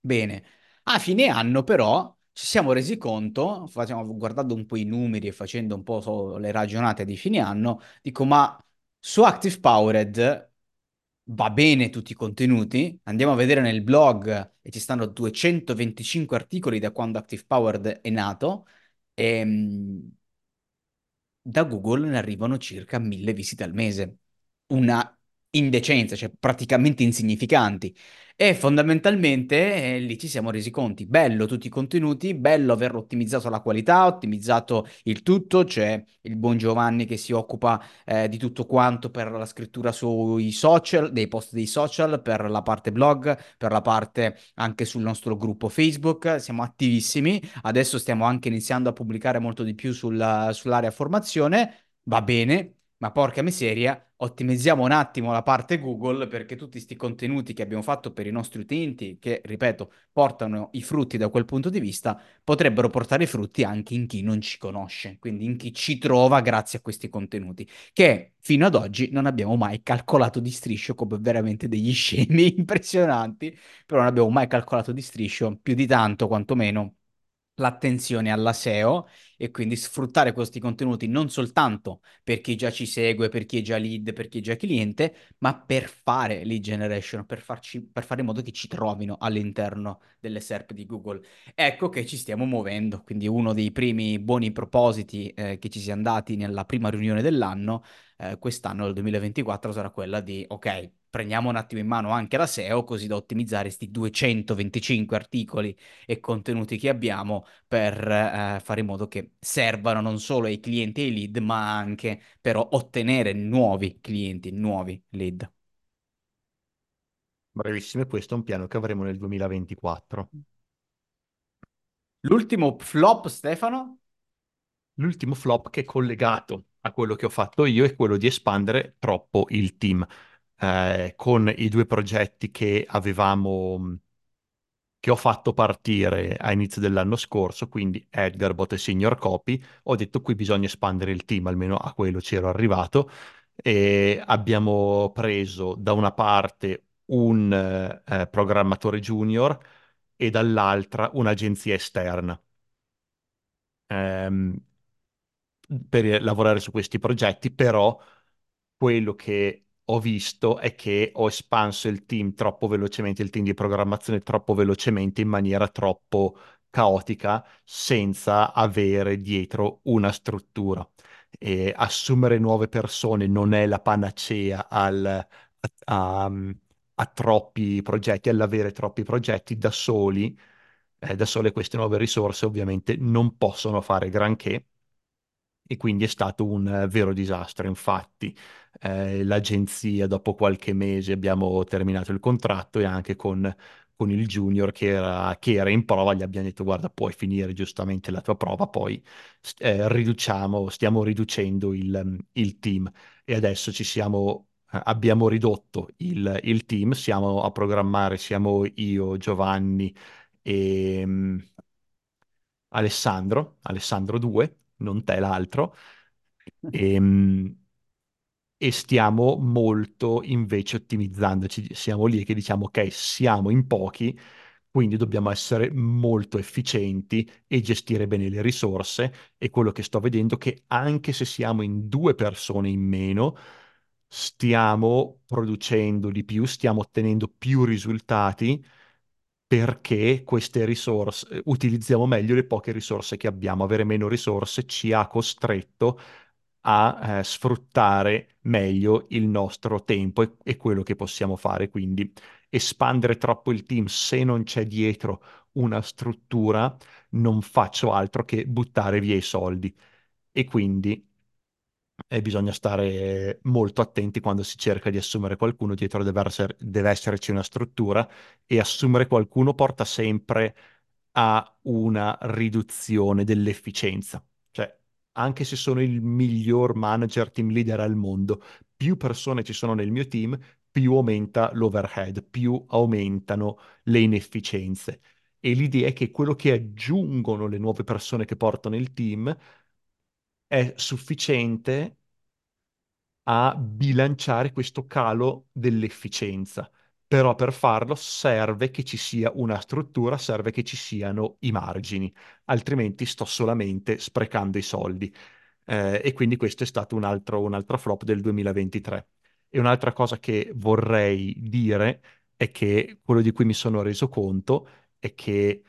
B: Bene, a fine anno però ci siamo resi conto, facciamo, guardando un po' i numeri e facendo un po' so, le ragionate di fine anno, dico ma su Active Powered va bene tutti i contenuti, andiamo a vedere nel blog e ci stanno 225 articoli da quando Active Powered è nato e mh, da Google ne arrivano circa 1000 visite al mese. Una indecenza, cioè praticamente insignificanti. E fondamentalmente eh, lì ci siamo resi conti. Bello tutti i contenuti, bello aver ottimizzato la qualità, ottimizzato il tutto. C'è il buon Giovanni che si occupa eh, di tutto quanto per la scrittura sui social, dei post dei social, per la parte blog, per la parte anche sul nostro gruppo Facebook. Siamo attivissimi. Adesso stiamo anche iniziando a pubblicare molto di più sulla- sull'area formazione. Va bene. Ma porca miseria, ottimizziamo un attimo la parte Google perché tutti questi contenuti che abbiamo fatto per i nostri utenti, che ripeto, portano i frutti da quel punto di vista, potrebbero portare i frutti anche in chi non ci conosce, quindi in chi ci trova grazie a questi contenuti, che fino ad oggi non abbiamo mai calcolato di striscio come veramente degli scemi impressionanti, però non abbiamo mai calcolato di striscio più di tanto, quantomeno l'attenzione alla SEO e quindi sfruttare questi contenuti non soltanto per chi già ci segue, per chi è già lead, per chi è già cliente, ma per fare lead generation, per farci, per fare in modo che ci trovino all'interno delle SERP di Google. Ecco che ci stiamo muovendo, quindi uno dei primi buoni propositi eh, che ci siamo dati nella prima riunione dell'anno, eh, quest'anno, nel 2024, sarà quella di, ok, prendiamo un attimo in mano anche la SEO così da ottimizzare questi 225 articoli e contenuti che abbiamo per eh, fare in modo che servano non solo ai clienti e ai lead, ma anche per ottenere nuovi clienti, nuovi lead.
A: Brevissimo, e questo è un piano che avremo nel 2024.
B: L'ultimo flop, Stefano?
A: L'ultimo flop che è collegato a quello che ho fatto io è quello di espandere troppo il team. Eh, con i due progetti che avevamo, che ho fatto partire a inizio dell'anno scorso, quindi Edgarbot e Senior Copy, ho detto qui bisogna espandere il team, almeno a quello ci ero arrivato, e abbiamo preso da una parte un eh, programmatore junior e dall'altra un'agenzia esterna. Ehm, per lavorare su questi progetti, però quello che ho visto è che ho espanso il team troppo velocemente, il team di programmazione troppo velocemente in maniera troppo caotica, senza avere dietro una struttura. E assumere nuove persone non è la panacea al, a, a- a troppi progetti, all'avere troppi progetti da soli. eh, da sole queste nuove risorse ovviamente non possono fare granché e quindi è stato un eh, vero disastro. Infatti, eh, l'agenzia, dopo qualche mese, abbiamo terminato il contratto e anche con, con il junior che era, che era in prova gli abbiamo detto: Guarda, puoi finire giustamente la tua prova, poi eh, riduciamo, stiamo riducendo il, il team. E adesso ci siamo. eh, Abbiamo ridotto il, il team, siamo a programmare, siamo io, Giovanni e mm, Alessandro, Alessandro 2, non te l'altro, e, e stiamo molto invece ottimizzandoci. Siamo lì che diciamo, ok, siamo in pochi, quindi dobbiamo essere molto efficienti e gestire bene le risorse. E quello che sto vedendo è che anche se siamo in due persone in meno, stiamo producendo di più, stiamo ottenendo più risultati perché queste risorse, utilizziamo meglio le poche risorse che abbiamo. Avere meno risorse ci ha costretto a eh, sfruttare meglio il nostro tempo e, e quello che possiamo fare. Quindi espandere troppo il team se non c'è dietro una struttura, non faccio altro che buttare via i soldi. E quindi e bisogna stare molto attenti quando si cerca di assumere qualcuno, dietro deve, essere- deve esserci una struttura e assumere qualcuno porta sempre a una riduzione dell'efficienza. Anche se sono il miglior manager, team leader al mondo, più persone ci sono nel mio team, più aumenta l'overhead, più aumentano le inefficienze. E l'idea è che quello che aggiungono le nuove persone che portano il team è sufficiente a bilanciare questo calo dell'efficienza. Però per farlo serve che ci sia una struttura, serve che ci siano i margini, altrimenti sto solamente sprecando i soldi. Eh, e quindi questo è stato un altro, un altro flop del 2023. E un'altra cosa che vorrei dire è che quello di cui mi sono reso conto è che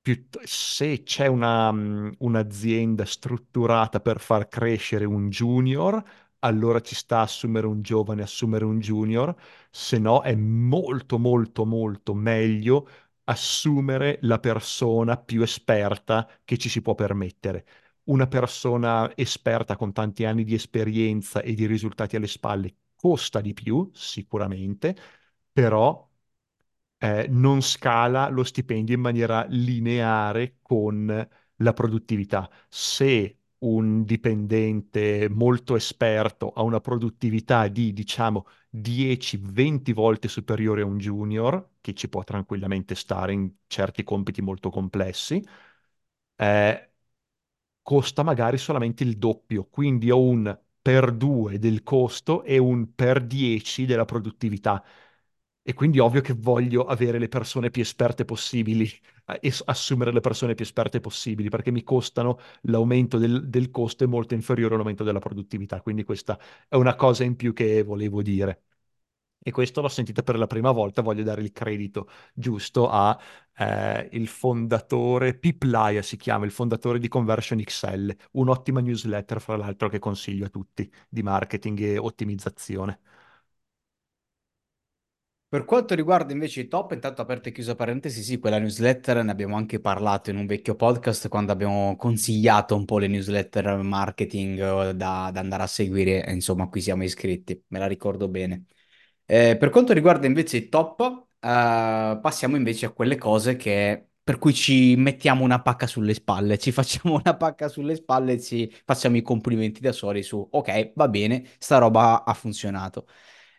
A: piutt- se c'è una, mh, un'azienda strutturata per far crescere un junior, allora ci sta assumere un giovane, assumere un junior, se no è molto molto molto meglio assumere la persona più esperta che ci si può permettere. Una persona esperta con tanti anni di esperienza e di risultati alle spalle costa di più, sicuramente, però eh, non scala lo stipendio in maniera lineare con la produttività. Se un dipendente molto esperto ha una produttività di, diciamo, 10-20 volte superiore a un junior, che ci può tranquillamente stare in certi compiti molto complessi, eh, costa magari solamente il doppio, quindi ho un per 2 del costo e un per 10 della produttività. E quindi ovvio che voglio avere le persone più esperte possibili assumere le persone più esperte possibili, perché mi costano l'aumento del, del costo è molto inferiore all'aumento della produttività. Quindi questa è una cosa in più che volevo dire. E questo l'ho sentita per la prima volta, voglio dare il credito giusto a eh, il fondatore, Piplaya si chiama, il fondatore di Conversion XL, un'ottima newsletter fra l'altro che consiglio a tutti di marketing e ottimizzazione.
B: Per quanto riguarda invece i top, intanto aperta e chiusa parentesi, sì, quella newsletter ne abbiamo anche parlato in un vecchio podcast quando abbiamo consigliato un po' le newsletter marketing eh, da, da andare a seguire, insomma, qui siamo iscritti, me la ricordo bene. Eh, per quanto riguarda invece i top, eh, passiamo invece a quelle cose che, per cui ci mettiamo una pacca sulle spalle, ci facciamo una pacca sulle spalle e ci facciamo i complimenti da soli su, ok, va bene, sta roba ha funzionato.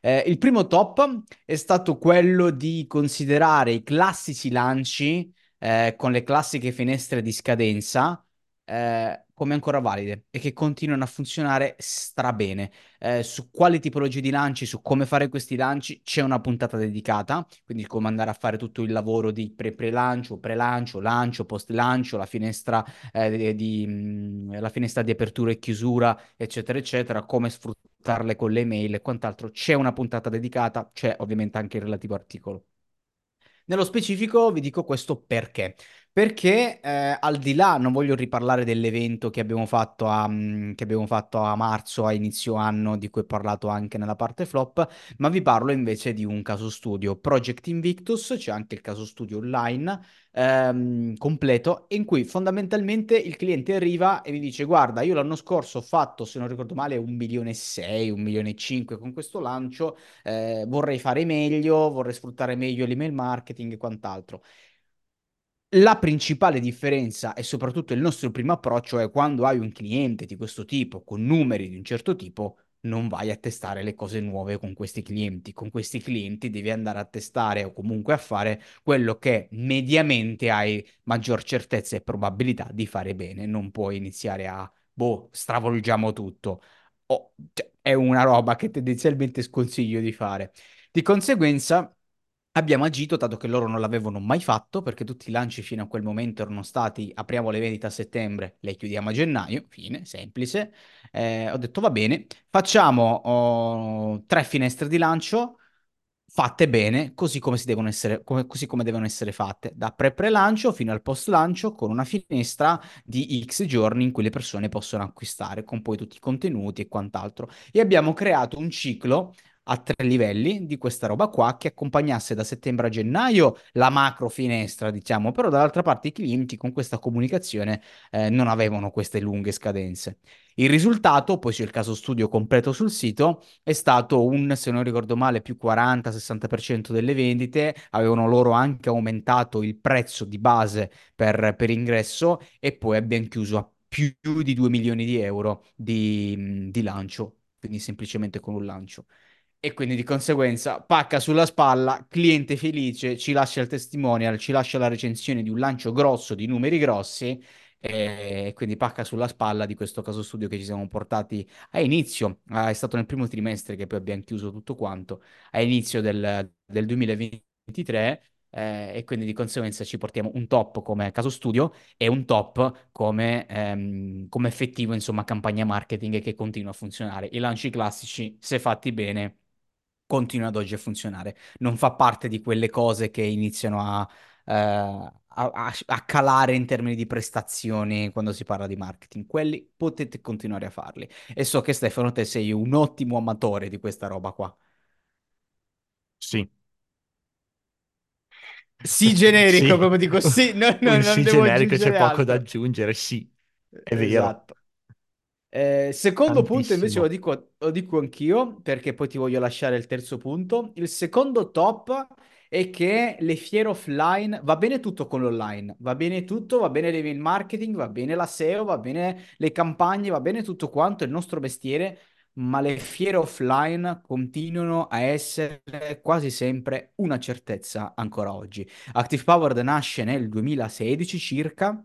B: Eh, il primo top è stato quello di considerare i classici lanci eh, con le classiche finestre di scadenza eh, come ancora valide e che continuano a funzionare strabene. Eh, su quali tipologie di lanci, su come fare questi lanci, c'è una puntata dedicata, quindi come andare a fare tutto il lavoro di pre-pre-lancio, pre-lancio, lancio, post-lancio, la finestra, eh, di, mh, la finestra di apertura e chiusura, eccetera, eccetera, come sfruttarle con le email e quant'altro. C'è una puntata dedicata, c'è ovviamente anche il relativo articolo. Nello specifico vi dico questo perché. Perché eh, al di là, non voglio riparlare dell'evento che abbiamo fatto a, mm, che abbiamo fatto a marzo, a inizio anno, di cui ho parlato anche nella parte flop, ma vi parlo invece di un caso studio, Project Invictus, c'è anche il caso studio online ehm, completo, in cui fondamentalmente il cliente arriva e mi dice, guarda, io l'anno scorso ho fatto, se non ricordo male, un milione e sei, un milione e cinque con questo lancio, eh, vorrei fare meglio, vorrei sfruttare meglio l'email marketing e quant'altro. La principale differenza e soprattutto il nostro primo approccio è quando hai un cliente di questo tipo, con numeri di un certo tipo, non vai a testare le cose nuove con questi clienti. Con questi clienti devi andare a testare o comunque a fare quello che mediamente hai maggior certezza e probabilità di fare bene. Non puoi iniziare a, boh, stravolgiamo tutto. O, cioè, è una roba che tendenzialmente sconsiglio di fare. Di conseguenza abbiamo agito, dato che loro non l'avevano mai fatto, perché tutti i lanci fino a quel momento erano stati apriamo le vendite a settembre, le chiudiamo a gennaio, fine, semplice. Eh, ho detto va bene, facciamo oh, tre finestre di lancio fatte bene, così come, essere, come, così come devono essere fatte, da pre-pre-lancio fino al post-lancio, con una finestra di X giorni in cui le persone possono acquistare, con poi tutti i contenuti e quant'altro. E abbiamo creato un ciclo a tre livelli di questa roba qua che accompagnasse da settembre a gennaio la macro finestra, diciamo, però dall'altra parte i clienti con questa comunicazione eh, non avevano queste lunghe scadenze. Il risultato, poi c'è il caso studio completo sul sito, è stato un, se non ricordo male, più 40-60% delle vendite, avevano loro anche aumentato il prezzo di base per, per ingresso e poi abbiamo chiuso a più di 2 milioni di euro di, di lancio, quindi semplicemente con un lancio. E quindi di conseguenza, pacca sulla spalla, cliente felice, ci lascia il testimonial, ci lascia la recensione di un lancio grosso, di numeri grossi, e quindi pacca sulla spalla di questo caso studio che ci siamo portati a inizio, ah, è stato nel primo trimestre che poi abbiamo chiuso tutto quanto, a inizio del, del 2023, eh, e quindi di conseguenza ci portiamo un top come caso studio e un top come, ehm, come effettivo, insomma, campagna marketing che continua a funzionare. I lanci classici, se fatti bene continua ad oggi a funzionare. Non fa parte di quelle cose che iniziano a, eh, a- a- a calare in termini di prestazioni quando si parla di marketing. Quelli potete continuare a farli. E so che Stefano, te sei un ottimo amatore di questa roba qua.
A: Sì,
B: Sì, generico,
A: sì,
B: come dico, sì, no, no, non
A: sì generico c'è poco da aggiungere, sì, è vero,
B: Esatto. Eh, secondo punto invece lo
A: tantissimo.
B: dico, lo dico anch'io perché poi ti voglio lasciare il terzo punto. Il secondo top è che le fiere offline va bene tutto con l'online, va bene tutto, va bene l'email marketing, va bene la SEO, va bene le campagne, va bene tutto quanto, è il nostro mestiere, ma le fiere offline continuano a essere quasi sempre una certezza ancora oggi. Active Powered nasce nel 2016 circa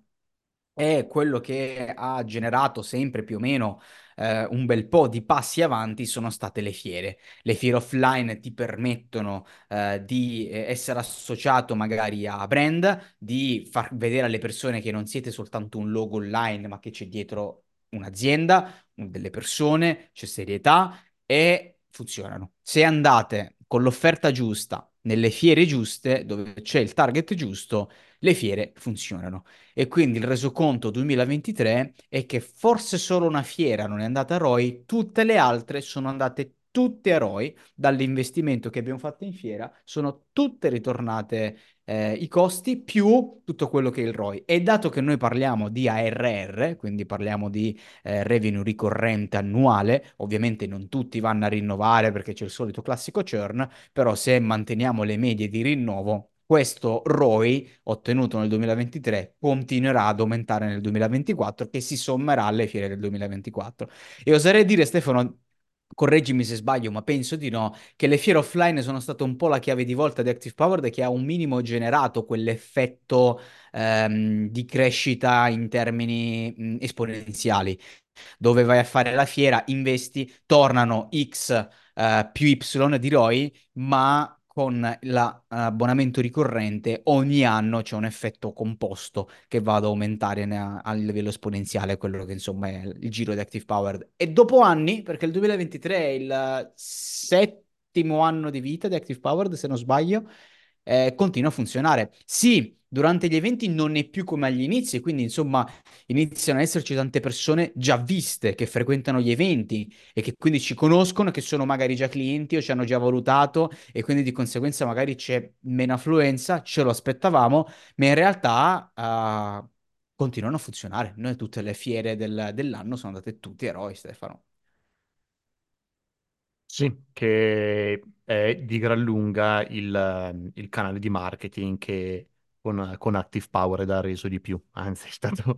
B: è quello che ha generato sempre più o meno eh, un bel po' di passi avanti sono state le fiere. Le fiere offline ti permettono eh, di eh, essere associato magari a brand, di far vedere alle persone che non siete soltanto un logo online, ma che c'è dietro un'azienda, delle persone, c'è serietà e funzionano. Se andate con l'offerta giusta, nelle fiere giuste, dove c'è il target giusto, le fiere funzionano. E quindi il resoconto 2023 è che forse solo una fiera non è andata a ROI, tutte le altre sono andate tutte a ROI dall'investimento che abbiamo fatto in fiera, sono tutte ritornate eh, i costi più tutto quello che è il ROI. E dato che noi parliamo di ARR, quindi parliamo di eh, revenue ricorrente annuale, ovviamente non tutti vanno a rinnovare perché c'è il solito classico churn, però se manteniamo le medie di rinnovo questo ROI ottenuto nel 2023 continuerà ad aumentare nel 2024 che si sommerà alle fiere del 2024. E oserei dire, Stefano, correggimi se sbaglio, ma penso di no, che le fiere offline sono state un po' la chiave di volta di Active Powered che ha un minimo generato quell'effetto ehm, di crescita in termini mh, esponenziali, dove vai a fare la fiera, investi, tornano X eh, più Y di ROI, ma con l'abbonamento ricorrente ogni anno c'è un effetto composto che va ad aumentare a, livello esponenziale quello che insomma è il giro di Active Power. E dopo anni, perché il 2023 è il settimo anno di vita di Active Powered, se non sbaglio, eh, continua a funzionare. Sì, durante gli eventi non è più come agli inizi, quindi insomma iniziano ad esserci tante persone già viste che frequentano gli eventi e che quindi ci conoscono, che sono magari già clienti o ci hanno già valutato e quindi di conseguenza magari c'è meno affluenza, ce lo aspettavamo, ma in realtà uh, continuano a funzionare. Noi tutte le fiere del, dell'anno sono andate tutti eroi, Stefano.
A: Sì, che è di gran lunga il, il canale di marketing che con, con Active Powered ha reso di più. Anzi, è stato,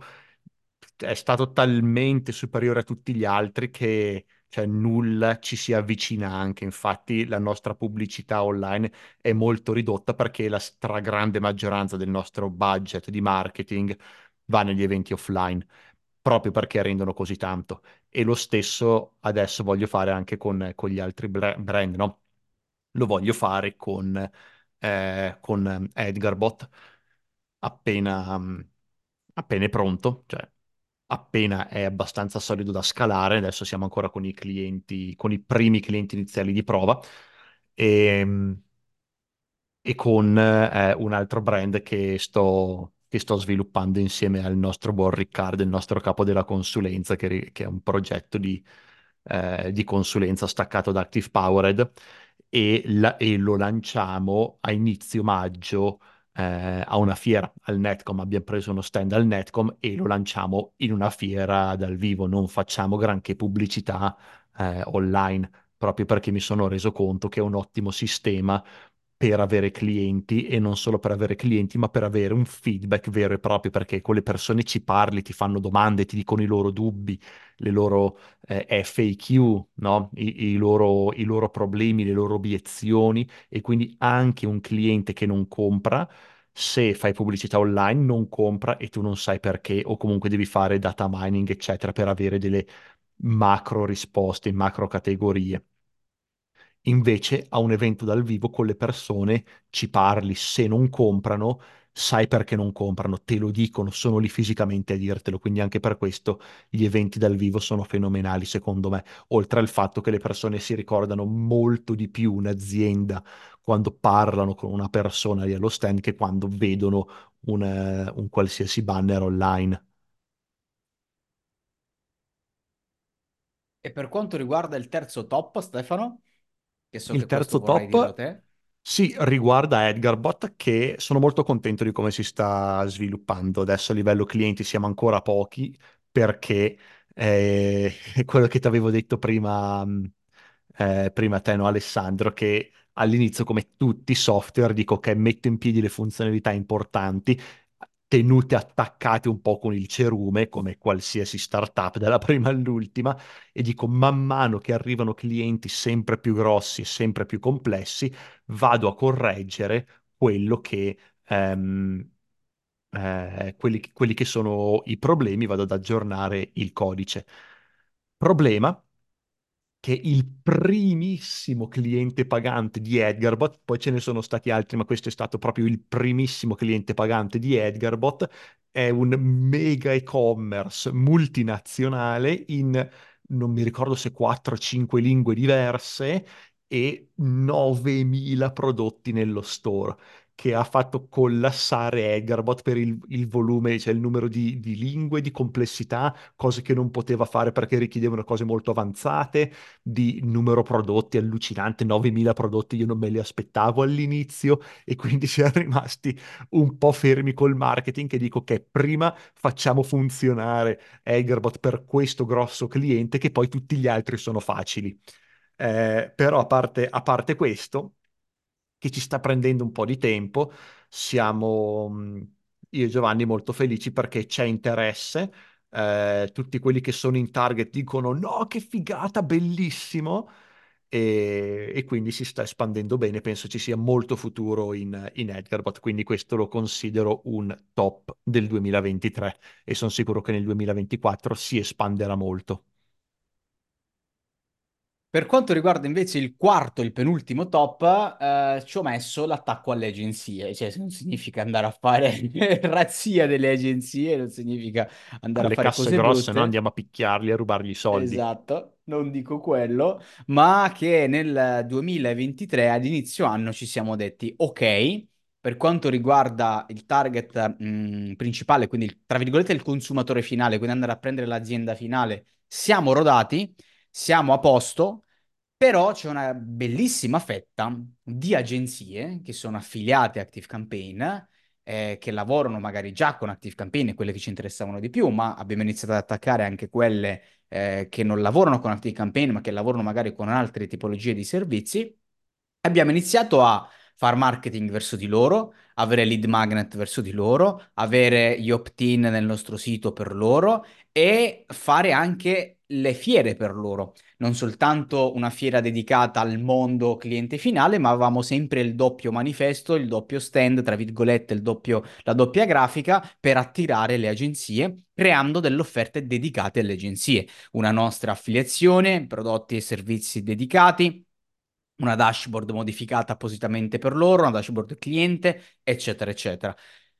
A: è stato talmente superiore a tutti gli altri che cioè, nulla ci si avvicina anche. Infatti, la nostra pubblicità online è molto ridotta perché la stragrande maggioranza del nostro budget di marketing va negli eventi offline proprio perché rendono così tanto. E lo stesso adesso voglio fare anche con, con gli altri bra- brand, no? Lo voglio fare con, eh, con Edgarbot appena, mm, appena è pronto, cioè appena è abbastanza solido da scalare. Adesso siamo ancora con i clienti, con i primi clienti iniziali di prova. E, mm, e con eh, un altro brand che sto, che sto sviluppando insieme al nostro buon Riccardo, il nostro capo della consulenza, che, che è un progetto di, eh, di consulenza staccato da Active Powered e, la- e lo lanciamo a inizio maggio eh, a una fiera al Netcom. Abbiamo preso uno stand al Netcom e lo lanciamo in una fiera dal vivo. Non facciamo granché pubblicità eh, online proprio perché mi sono reso conto che è un ottimo sistema per avere clienti e non solo per avere clienti, ma per avere un feedback vero e proprio, perché con le persone ci parli, ti fanno domande, ti dicono i loro dubbi, le loro eh, FAQ, no? I, i loro, I loro problemi, le loro obiezioni e quindi anche un cliente che non compra se fai pubblicità online non compra e tu non sai perché o comunque devi fare data mining eccetera per avere delle macro risposte macro categorie. Invece a un evento dal vivo con le persone ci parli, se non comprano, sai perché non comprano, te lo dicono, sono lì fisicamente a dirtelo, quindi anche per questo gli eventi dal vivo sono fenomenali secondo me, oltre al fatto che le persone si ricordano molto di più un'azienda quando parlano con una persona lì allo stand che quando vedono un, eh, un qualsiasi banner online.
B: E per quanto riguarda il terzo top, Stefano, che so
A: Il
B: che
A: terzo top
B: te.
A: si riguarda Edgarbot che sono molto contento di come si sta sviluppando. Adesso a livello clienti siamo ancora pochi perché eh, quello che ti avevo detto prima, mh, eh, prima te, no, Alessandro, che all'inizio, come tutti i software, dico che metto in piedi le funzionalità importanti, tenute attaccate un po' con il cerume, come qualsiasi startup, dalla prima all'ultima, e dico man mano che arrivano clienti sempre più grossi e sempre più complessi, vado a correggere quello che... ehm, eh, quelli, quelli che sono i problemi, vado ad aggiornare il codice. Problema che il primissimo cliente pagante di Edgarbot, poi ce ne sono stati altri, ma questo è stato proprio il primissimo cliente pagante di Edgarbot, è un mega e-commerce multinazionale in, non mi ricordo se 4 o 5 lingue diverse e 9.000 prodotti nello store che ha fatto collassare Edgarbot per il, il volume, cioè il numero di, di lingue, di complessità, cose che non poteva fare perché richiedevano cose molto avanzate di numero prodotti allucinante, 9.000 prodotti, io non me li aspettavo all'inizio e quindi siamo rimasti un po' fermi col marketing che dico che prima facciamo funzionare Agerbot per questo grosso cliente che poi tutti gli altri sono facili. Eh, però a parte, a parte questo, che ci sta prendendo un po' di tempo, siamo mh, io e Giovanni molto felici perché c'è interesse eh, tutti quelli che sono in target dicono no, che figata, bellissimo, e, e quindi si sta espandendo bene, penso ci sia molto futuro in, in Edgarbot, quindi questo lo considero un top del 2023 e sono sicuro che nel 2024 si espanderà molto.
B: Per quanto riguarda invece il quarto, il penultimo top, eh, ci ho messo l'attacco alle agenzie, cioè non significa andare a fare razzia delle agenzie, non significa andare a
A: Alle
B: fare
A: casse
B: cose
A: grosse, no?
B: brutte,
A: Andiamo a picchiarli e a rubargli i soldi.
B: esatto, non dico quello, ma che nel 2023 ad inizio anno ci siamo detti, ok, per quanto riguarda il target mh, principale, quindi tra virgolette il consumatore finale, quindi andare a prendere l'azienda finale, siamo rodati, siamo a posto però c'è una bellissima fetta di agenzie che sono affiliate a ActiveCampaign, eh, che lavorano magari già con ActiveCampaign, quelle che ci interessavano di più, ma abbiamo iniziato ad attaccare anche quelle eh, che non lavorano con ActiveCampaign, ma che lavorano magari con altre tipologie di servizi. Abbiamo iniziato a far marketing verso di loro, avere lead magnet verso di loro, avere gli opt-in nel nostro sito per loro e fare anche le fiere per loro. Non soltanto una fiera dedicata al mondo cliente finale, ma avevamo sempre il doppio manifesto, il doppio stand, tra virgolette, il doppio, la doppia grafica per attirare le agenzie, creando delle offerte dedicate alle agenzie. Una nostra affiliazione, prodotti e servizi dedicati una dashboard modificata appositamente per loro, una dashboard cliente, eccetera, eccetera.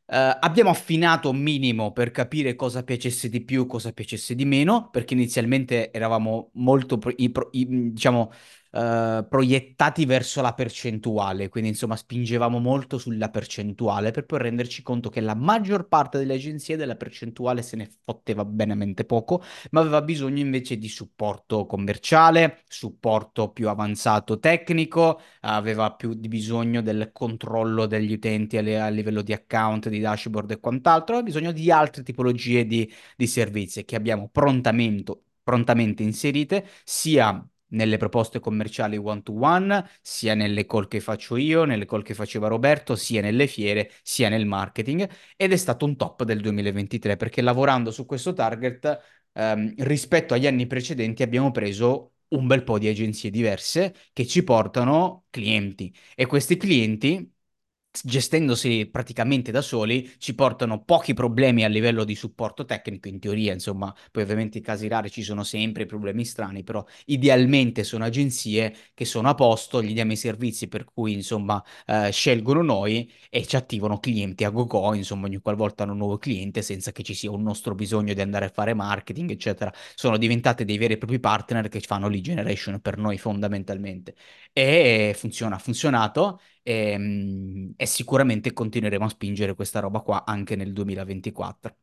B: Eh, abbiamo affinato un minimo per capire cosa piacesse di più, cosa piacesse di meno, perché inizialmente eravamo molto, pro- i- pro- i- diciamo, eh, proiettati verso la percentuale, quindi insomma spingevamo molto sulla percentuale per poi renderci conto che la maggior parte delle agenzie della percentuale se ne fotteva benamente poco, ma aveva bisogno invece di supporto commerciale, supporto più avanzato tecnico, aveva più di bisogno del controllo degli utenti a, li- a livello di account, di dashboard e quant'altro, aveva bisogno di altre tipologie di, di servizi che abbiamo prontamente, prontamente inserite sia nelle proposte commerciali one-to-one, sia nelle call che faccio io, nelle call che faceva Roberto, sia nelle fiere, sia nel marketing, ed è stato un top del 2023 perché lavorando su questo target, ehm, rispetto agli anni precedenti abbiamo preso un bel po' di agenzie diverse che ci portano clienti. E questi clienti gestendosi praticamente da soli, ci portano pochi problemi a livello di supporto tecnico, in teoria, insomma, poi ovviamente in casi rari ci sono sempre problemi strani, però idealmente sono agenzie che sono a posto, gli diamo i servizi per cui, insomma, eh, scelgono noi e ci attivano clienti a go-go, insomma, ogni qualvolta hanno un nuovo cliente senza che ci sia un nostro bisogno di andare a fare marketing, eccetera. Sono diventate dei veri e propri partner che fanno lead generation per noi fondamentalmente. E funziona, ha funzionato e, mm, e sicuramente continueremo a spingere questa roba qua anche nel 2024.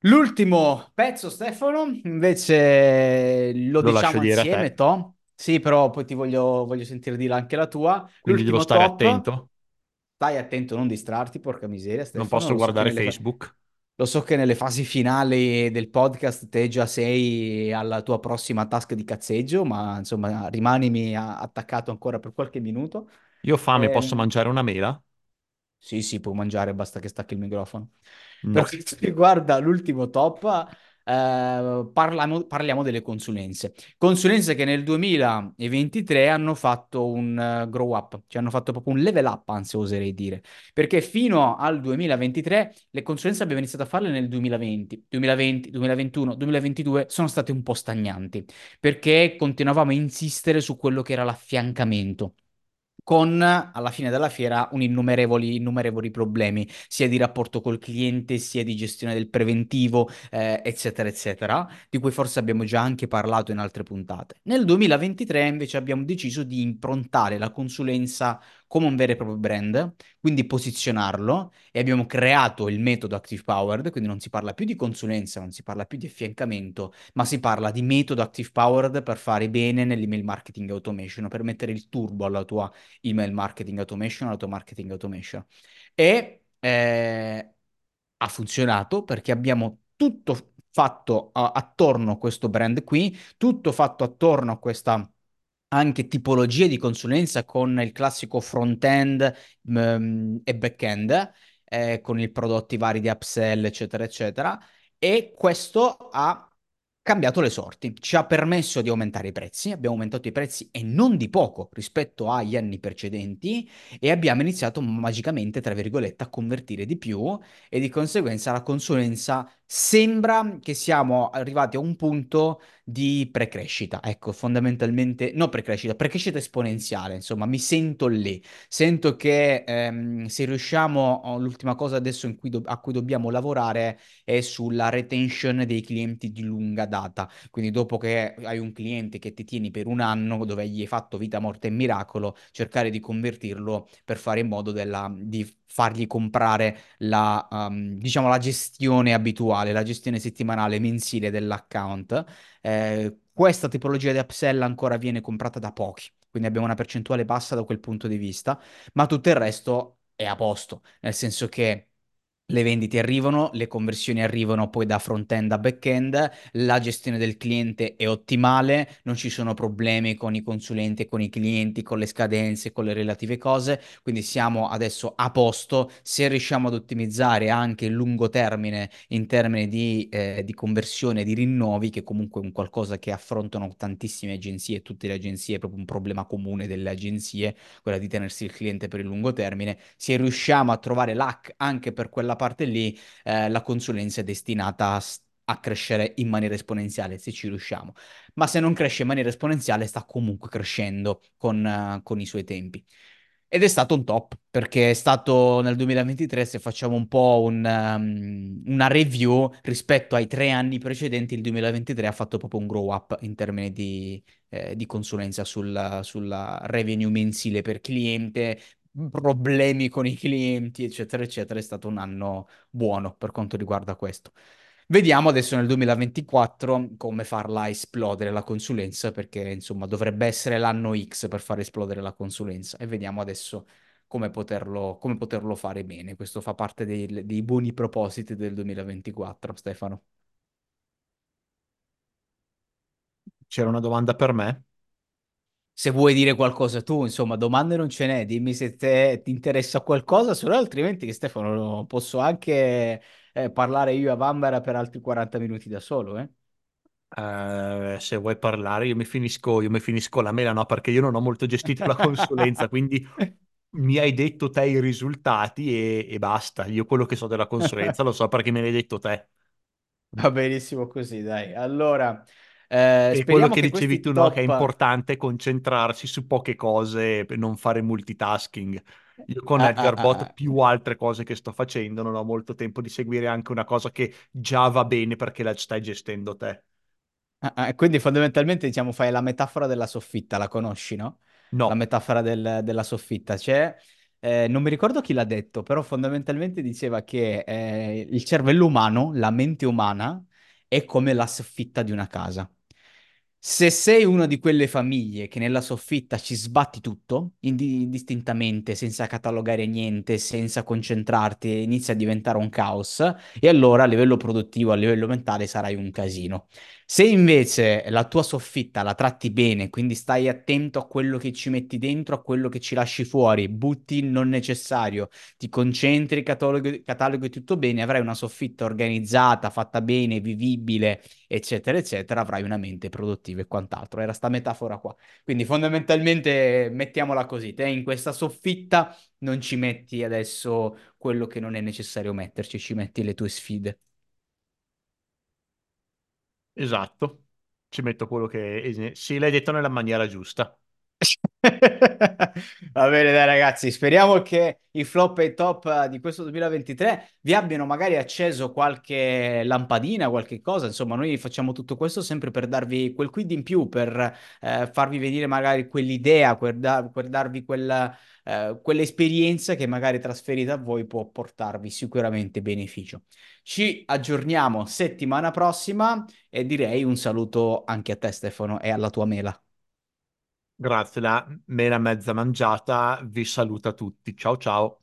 B: L'ultimo pezzo, Stefano, invece lo
A: Lo
B: diciamo insieme,
A: te,
B: to? Sì, però poi ti voglio, voglio sentire dire anche la tua.
A: quindi devo
B: L'ultimo
A: stare
B: top,
A: attento.
B: stai attento non distrarti, porca miseria,
A: Non
B: Stefano,
A: posso
B: lo so
A: guardare
B: fa-
A: Facebook.
B: Lo so che nelle fasi finali del podcast te già sei alla tua prossima task di cazzeggio, ma insomma rimanimi attaccato ancora per qualche minuto.
A: Io ho fame, posso
B: Ehm,
A: mangiare una mela?
B: Sì, sì, puoi mangiare, basta che stacchi il microfono. Per
A: No.
B: quanto riguarda l'ultimo top, eh, parliamo, parliamo delle consulenze. Consulenze che nel 2023 hanno fatto un eh, grow up, cioè hanno fatto proprio un level up, anzi oserei dire, perché fino al 2023 le consulenze abbiamo iniziato a farle nel 2020, 2020, 2021, 2022 sono state un po' stagnanti, perché continuavamo a insistere su quello che era l'affiancamento con alla fine della fiera un innumerevoli, innumerevoli problemi, sia di rapporto col cliente, sia di gestione del preventivo, eh, eccetera, eccetera, di cui forse abbiamo già anche parlato in altre puntate. Nel 2023 invece abbiamo deciso di improntare la consulenza come un vero e proprio brand, quindi posizionarlo e abbiamo creato il metodo Active Powered, quindi non si parla più di consulenza, non si parla più di affiancamento, ma si parla di metodo Active Powered per fare bene nell'email marketing automation, per mettere il turbo alla tua email marketing automation, auto marketing automation. E eh, ha funzionato perché abbiamo tutto fatto a- attorno a questo brand qui, tutto fatto attorno a questa anche tipologia di consulenza con il classico front-end mm, e back-end, eh, con i prodotti vari di upsell, eccetera, eccetera. E questo ha cambiato le sorti, ci ha permesso di aumentare i prezzi, abbiamo aumentato i prezzi e non di poco rispetto agli anni precedenti e abbiamo iniziato magicamente, tra virgolette, a convertire di più e di conseguenza la consulenza sembra che siamo arrivati a un punto di precrescita, ecco, fondamentalmente, no precrescita, precrescita esponenziale, insomma, mi sento lì, sento che ehm, se riusciamo, oh, l'ultima cosa adesso cui a cui dobbiamo lavorare è sulla retention dei clienti di lunga data. Quindi dopo che hai un cliente che ti tieni per un anno, dove gli hai fatto vita, morte e miracolo, cercare di convertirlo per fare in modo della- di fargli comprare la, um, diciamo, la gestione abituale, la gestione settimanale, mensile dell'account. Eh, questa tipologia di upsell ancora viene comprata da pochi. Quindi abbiamo una percentuale bassa da quel punto di vista, ma tutto il resto è a posto, nel senso che le vendite arrivano, le conversioni arrivano poi da front-end a back-end, la gestione del cliente è ottimale, non ci sono problemi con i consulenti, con i clienti, con le scadenze, con le relative cose, quindi siamo adesso a posto. Se riusciamo ad ottimizzare anche il lungo termine in termini di, eh, di conversione, di rinnovi, che comunque è un qualcosa che affrontano tantissime agenzie, tutte le agenzie, è proprio un problema comune delle agenzie, quella di tenersi il cliente per il lungo termine, se riusciamo a trovare l'hack anche per quella parte lì, eh, la consulenza è destinata a, a crescere in maniera esponenziale, se ci riusciamo. Ma se non cresce in maniera esponenziale, sta comunque crescendo con, eh, con i suoi tempi. Ed è stato un top, perché è stato nel 2023, se facciamo un po' un, um, una review rispetto ai tre anni precedenti, il 2023 ha fatto proprio un grow up in termini di, eh, di consulenza sul, sulla revenue mensile per cliente, problemi con i clienti, eccetera, eccetera. È stato un anno buono per quanto riguarda questo. Vediamo adesso nel 2024 come farla esplodere la consulenza, perché insomma dovrebbe essere l'anno X per far esplodere la consulenza e vediamo adesso come poterlo, come poterlo fare bene. Questo fa parte dei, dei buoni propositi del 2024, Stefano.
A: C'era una domanda per me?
B: Se vuoi dire qualcosa tu, insomma, domande non ce n'è, dimmi se te, ti interessa qualcosa, se no altrimenti Stefano posso anche eh, parlare io a Bambara per altri 40 minuti da solo, eh?
A: Eh, se vuoi parlare, io mi finisco, io mi finisco la mela, no, perché io non ho molto gestito la consulenza, quindi mi hai detto te i risultati e, e basta. Io quello che so della consulenza lo so perché me l'hai detto te.
B: Va benissimo così, dai. Allora, eh,
A: E quello che
B: che
A: dicevi tu, no, che è
B: top...
A: importante concentrarsi su poche cose per non fare multitasking. Io con
B: Ah, ah, ah,
A: Edgarbot,
B: ah.
A: più altre cose che sto facendo, non ho molto tempo di seguire anche una cosa che già va bene perché la stai gestendo te.
B: Ah, ah, quindi fondamentalmente diciamo fai la metafora della soffitta, la conosci, no? La
A: No,
B: metafora del- della soffitta. C'è, eh, non mi ricordo chi l'ha detto, però fondamentalmente diceva che eh, il cervello umano, la mente umana, è come la soffitta di una casa. Se sei una di quelle famiglie che nella soffitta ci sbatti tutto, indi- indistintamente, senza catalogare niente, senza concentrarti, inizia a diventare un caos, e allora a livello produttivo, a livello mentale sarai un casino. Se invece la tua soffitta la tratti bene, quindi stai attento a quello che ci metti dentro, a quello che ci lasci fuori, butti il non necessario, ti concentri, cataloghi, cataloghi tutto bene, avrai una soffitta organizzata, fatta bene, vivibile eccetera, eccetera, avrai una mente produttiva e quant'altro. Era sta metafora qua. Quindi fondamentalmente mettiamola così, te in questa soffitta non ci metti adesso quello che non è necessario metterci, ci metti le tue sfide.
A: Esatto, ci metto quello che... Sì, l'hai detto nella maniera giusta.
B: Va bene, dai ragazzi, speriamo che i flop e i top eh, di questo 2023 vi abbiano magari acceso qualche lampadina, qualche cosa. Insomma, noi facciamo tutto questo sempre per darvi quel quid in più, per eh, farvi venire magari quell'idea, per, da- per darvi quella, eh, quell'esperienza che magari trasferita a voi può portarvi sicuramente beneficio. Ci aggiorniamo settimana prossima e direi un saluto anche a te, Stefano, e alla tua mela.
A: Grazie, la mela mezza mangiata vi saluta tutti. Ciao ciao.